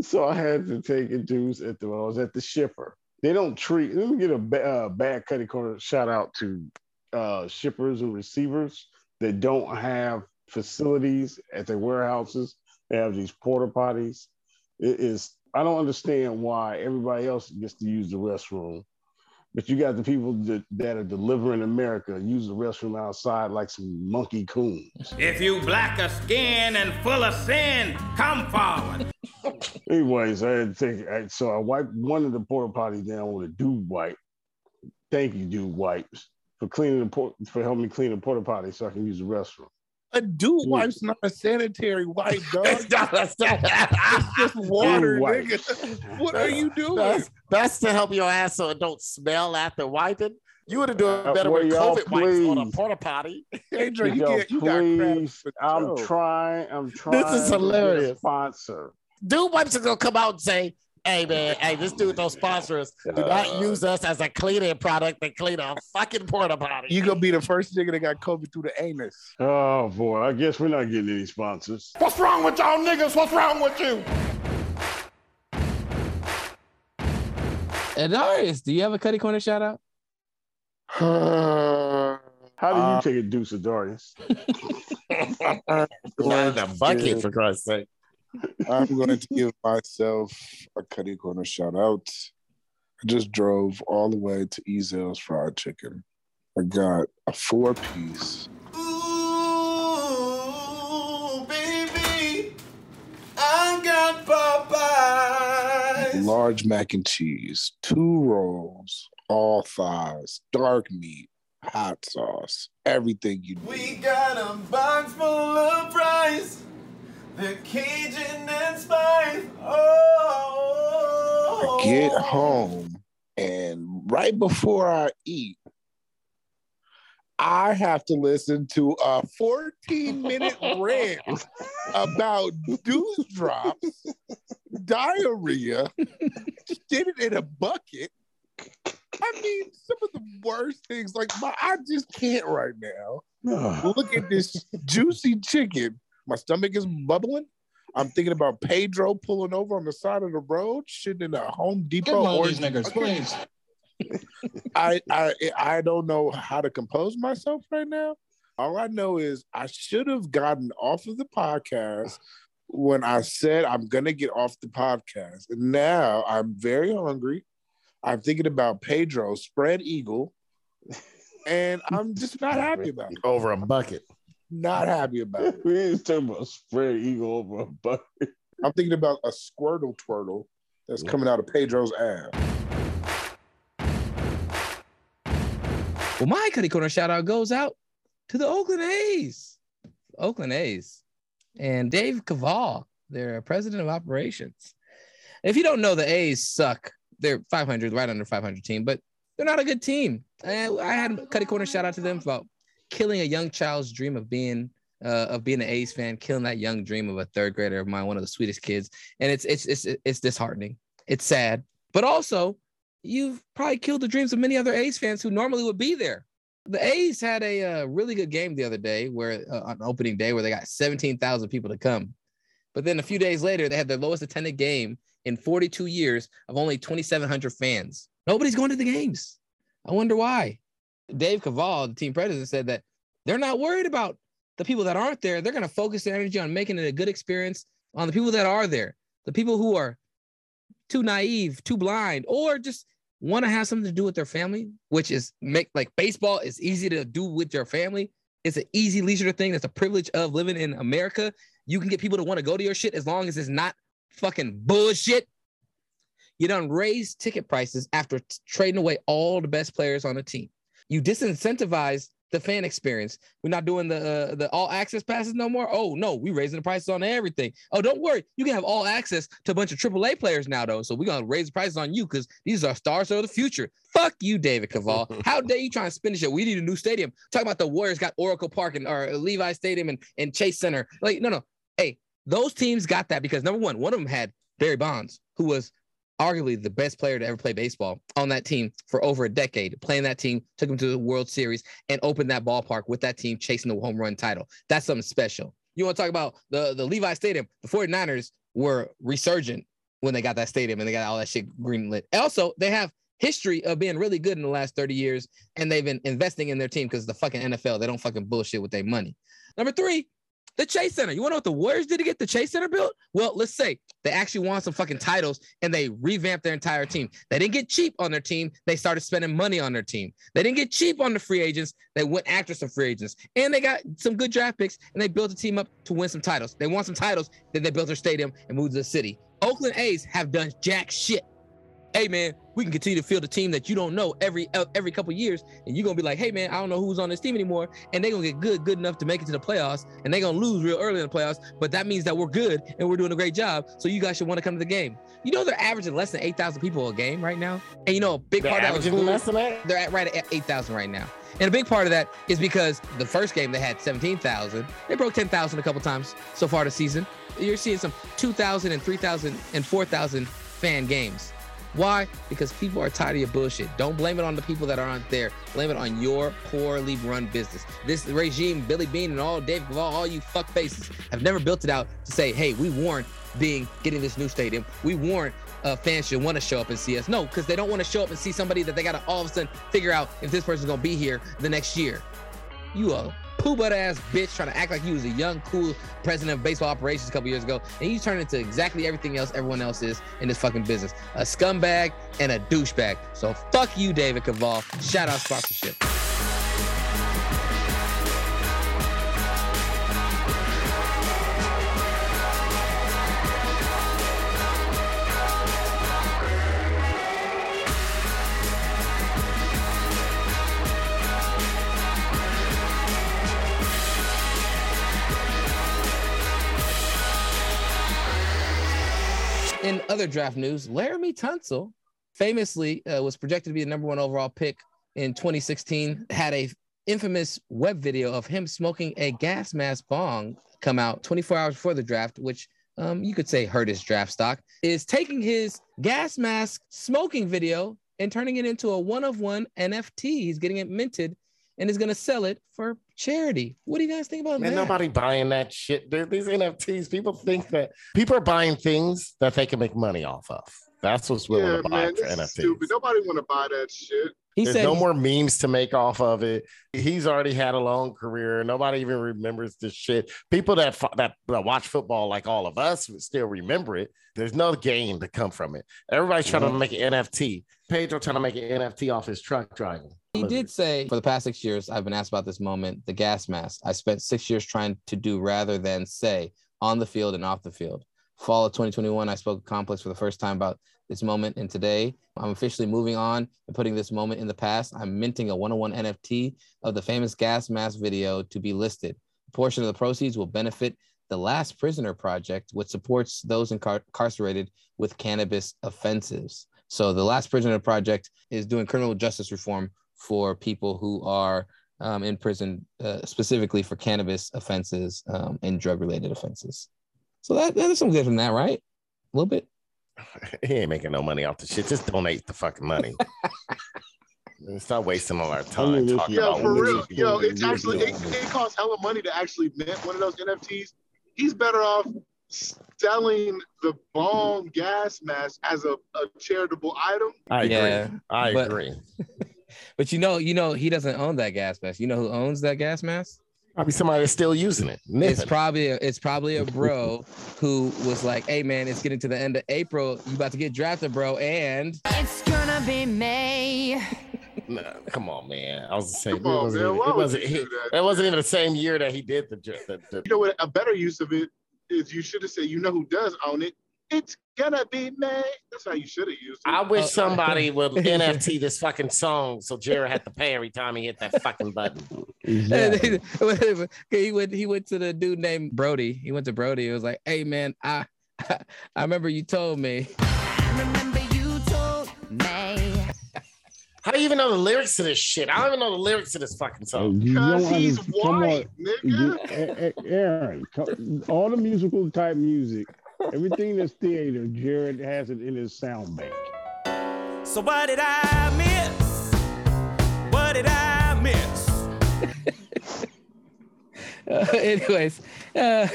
So I had to take a deuce at the. I was at the shipper. They don't treat. Let me get a ba- uh, bad cutty corner shout out to uh, shippers and receivers that don't have facilities at their warehouses. They have these porta potties. It is. I don't understand why everybody else gets to use the restroom, but you got the people that, that are delivering America use the restroom outside like some monkey coons. If you black of skin and full of sin, come forward. Anyways, I take I, so I wiped one of the porta potties down with a dew wipe. Thank you, dew wipes, for cleaning the port for helping me clean the porta potty so I can use the restroom. A dew wipe's not a sanitary wipe, dog. It's not a stand- It's just water, Dew nigga. What are you doing? That's, that's to help your ass so it don't smell after wiping. You would have done Uh, better well, with y'all COVID wipes on a porta potty. Pedro, you, Yo, get, you got crap please, I'm trying. I'm trying. This is to a hilarious. sponsor. Dude wipes are gonna come out and say, "Hey man, hey, this dude don't sponsor us. Do not Uh, use us as a cleaning product to clean a fucking porta potty." You gonna be the first nigga that got COVID through the anus. Oh boy, I guess we're not getting any sponsors. What's wrong with y'all niggas? What's wrong with you? And Darius, do you have a Cutty Corner shout out? How do you Uh, take a deuce of Darius? Not in the bucket for Christ's sake. I'm going to give myself a Cuddy Corner shout out. I just drove all the way to Ezell's Fried Chicken. I got a four piece, Ooh, baby, I got Popeyes. large mac and cheese, two rolls, all thighs, dark meat, hot sauce, everything you need. We got a box full of fries. The Cajun and spice. Oh, I get home, and right before I eat, I have to listen to a 14 minute rant about deuce drops, diarrhea, just did it in a bucket. I mean, some of the worst things, like my, I just can't right now. Look at this juicy chicken My stomach is bubbling. I'm thinking about Pedro pulling over on the side of the road, shitting in a Home Depot. Get one or- these niggas, please. I, I I don't know how to compose myself right now. All I know is I should have gotten off of the podcast when I said I'm gonna get off the podcast. And now I'm very hungry. I'm thinking about Pedro spread eagle, and I'm just not happy about it. Over a bucket. Not happy about it. We ain't talking about spread eagle over a bucket. I'm thinking about a squirtle twirtle that's coming out of Pedro's ass. Well, my Cuddy Corner shout out goes out to the Oakland A's. Oakland A's. And Dave Kaval, their president of operations. If you don't know, the A's suck. They're 500, right under 500 team, but they're not a good team. And I had Cuddy Corner shout out to them about killing a young child's dream of being uh, of being an A's fan, killing that young dream of a third grader of mine, one of the sweetest kids. And it's it's it's it's disheartening. It's sad, but also you've probably killed the dreams of many other A's fans who normally would be there. The A's had a uh, really good game the other day, where uh, on opening day, where they got 17,000 people to come. But then a few days later, they had their lowest attended game in 42 years of only 2,700 fans. Nobody's going to the games. I wonder why. Dave Kaval, the team president, said that they're not worried about the people that aren't there. They're going to focus their energy on making it a good experience on the people that are there, the people who are too naive, too blind, or just want to have something to do with their family, which is make like baseball is easy to do with your family. It's an easy leisure thing. That's a privilege of living in America. You can get people to want to go to your shit as long as it's not fucking bullshit. You done raise ticket prices after t- trading away all the best players on the team. You disincentivize the fan experience. We're not doing the uh, the all access passes no more. Oh no, we raising the prices on everything. Oh, don't worry, you can have all access to a bunch of AAA players now though. So we're gonna raise the prices on you because these are stars of the future. Fuck you, David Kaval. How dare you try and spin this shit? We need a new stadium. Talk about the Warriors got Oracle Park and or Levi Stadium and, and Chase Center. Like no no, hey, those teams got that because number one, one of them had Barry Bonds, who was arguably the best player to ever play baseball on that team for over a decade. Playing that team took him to the World Series and opened that ballpark with that team chasing the home run title. That's something special. You want to talk about the, the Levi Stadium? The 49ers were resurgent when they got that stadium and they got all that shit greenlit. Also, they have history of being really good in the last 30 years and they've been investing in their team because the fucking NFL, they don't fucking bullshit with their money. Number three, the Chase Center. You want to know what the Warriors did to get the Chase Center built? Well, let's say they actually won some fucking titles and they revamped their entire team. They didn't get cheap on their team. They started spending money on their team. They didn't get cheap on the free agents. They went after some free agents and they got some good draft picks and they built a team up to win some titles. They won some titles. Then they built their stadium and moved to the city. Oakland A's have done jack shit. Hey man, we can continue to field a team that you don't know every uh, every couple years, and you're gonna be like, hey man, I don't know who's on this team anymore, and they're gonna get good, good enough to make it to the playoffs, and they're gonna lose real early in the playoffs, but that means that we're good and we're doing a great job. So you guys should want to come to the game. You know they're averaging less than eight thousand people a game right now, and you know a big They're part of that was less than that? They're at right at eight thousand right now, and a big part of that is because the first game they had seventeen thousand. They broke ten thousand a couple times so far this season. You're seeing some 2,000 and 3,000 and 4,000 fan games. Why? Because people are tired of your bullshit. Don't blame it on the people that aren't there. Blame it on your poorly run business. This regime, Billy Beane and all Dave Kaval, all you fuck faces have never built it out to say, hey, we warrant being getting this new stadium. We warrant uh, fans should want to show up and see us. No, because they don't want to show up and see somebody that they got to all of a sudden figure out if this person's gonna be here the next year. You a poo butt ass bitch trying to act like he was a young, cool president of baseball operations a couple years ago, and you turn into exactly everything else everyone else is in this fucking business. A scumbag and a douchebag. So fuck you, David Kaval. Shout out sponsorship. Other draft news, Laremy Tunsil famously uh, was projected to be the number one overall pick in 2016. Had a infamous web video of him smoking a gas mask bong come out 24 hours before the draft, which um, you could say hurt his draft stock. Is taking his gas mask smoking video and turning it into a one of one NFT. He's getting it minted and is going to sell it for charity. What do you guys think about Man, that? nobody buying that shit. Dude, these NFTs, people think that people are buying things that they can make money off of. That's what's willing Yeah, to buy man, for this is NFTs. stupid. Nobody want to buy that shit. There's no more memes to make off of it. He's already had a long career. Nobody even remembers this shit. People that that, that watch football like all of us would still remember it. There's no gain to come from it. Everybody's trying to make an NFT. Pedro trying to make an NFT off his truck driving. He did say for the past six years, I've been asked about this moment, the gas mask. I spent six years trying to do rather than say on the field and off the field. Fall of 2021, I spoke at Complex for the first time about this moment. And today, I'm officially moving on and putting this moment in the past. I'm minting a 101 NFT of the famous gas mask video to be listed. A portion of the proceeds will benefit the Last Prisoner Project, which supports those incar- incarcerated with cannabis offenses. So, the Last Prisoner Project is doing criminal justice reform for people who are um, in prison, uh, specifically for cannabis offenses um, and drug related offenses. So, that, that is some good from that, right? A little bit. He ain't making no money off the shit. Just donate the fucking money. Stop wasting all our time talking Yo, about for real. Yo, it's actually it, it costs hella money to actually mint one of those NFTs. He's better off selling the bomb gas mask as a, a charitable item. I agree. Yeah, I but- agree. But you know, you know, he doesn't own that gas mask. You know who owns that gas mask? Probably somebody that's still using it. It's probably a, it's probably a bro who was like, "Hey man, it's getting to the end of April. You about to get drafted, bro." And It's gonna be May. No, come on, man. I was saying it Come on, wasn't, even, it wasn't, he, that, that wasn't even the same year that he did the, ju- the, the You know what? A better use of it is you should have said, you know who does own it? It's gonna be May. That's how you should have used it. I Uh, wish somebody would NFT this fucking song so Jared had to pay every time he hit that fucking button. he went he went to the dude named Brody. He went to Brody. It was like, "Hey man, I I remember you told me." Remember you told me. How do you even know the lyrics to this shit? I don't even know the lyrics to this fucking song. Oh, you don't Because he's come on, white, nigga. A- A- eh, eh, Aaron, all the musical type music, everything that's theater, Jared has it in his sound bank. So what did I miss? What did I miss? Uh, anyways, uh,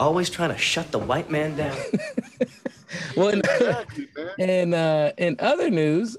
Always trying to shut the white man down. well, in, Exactly, in, uh, in other news,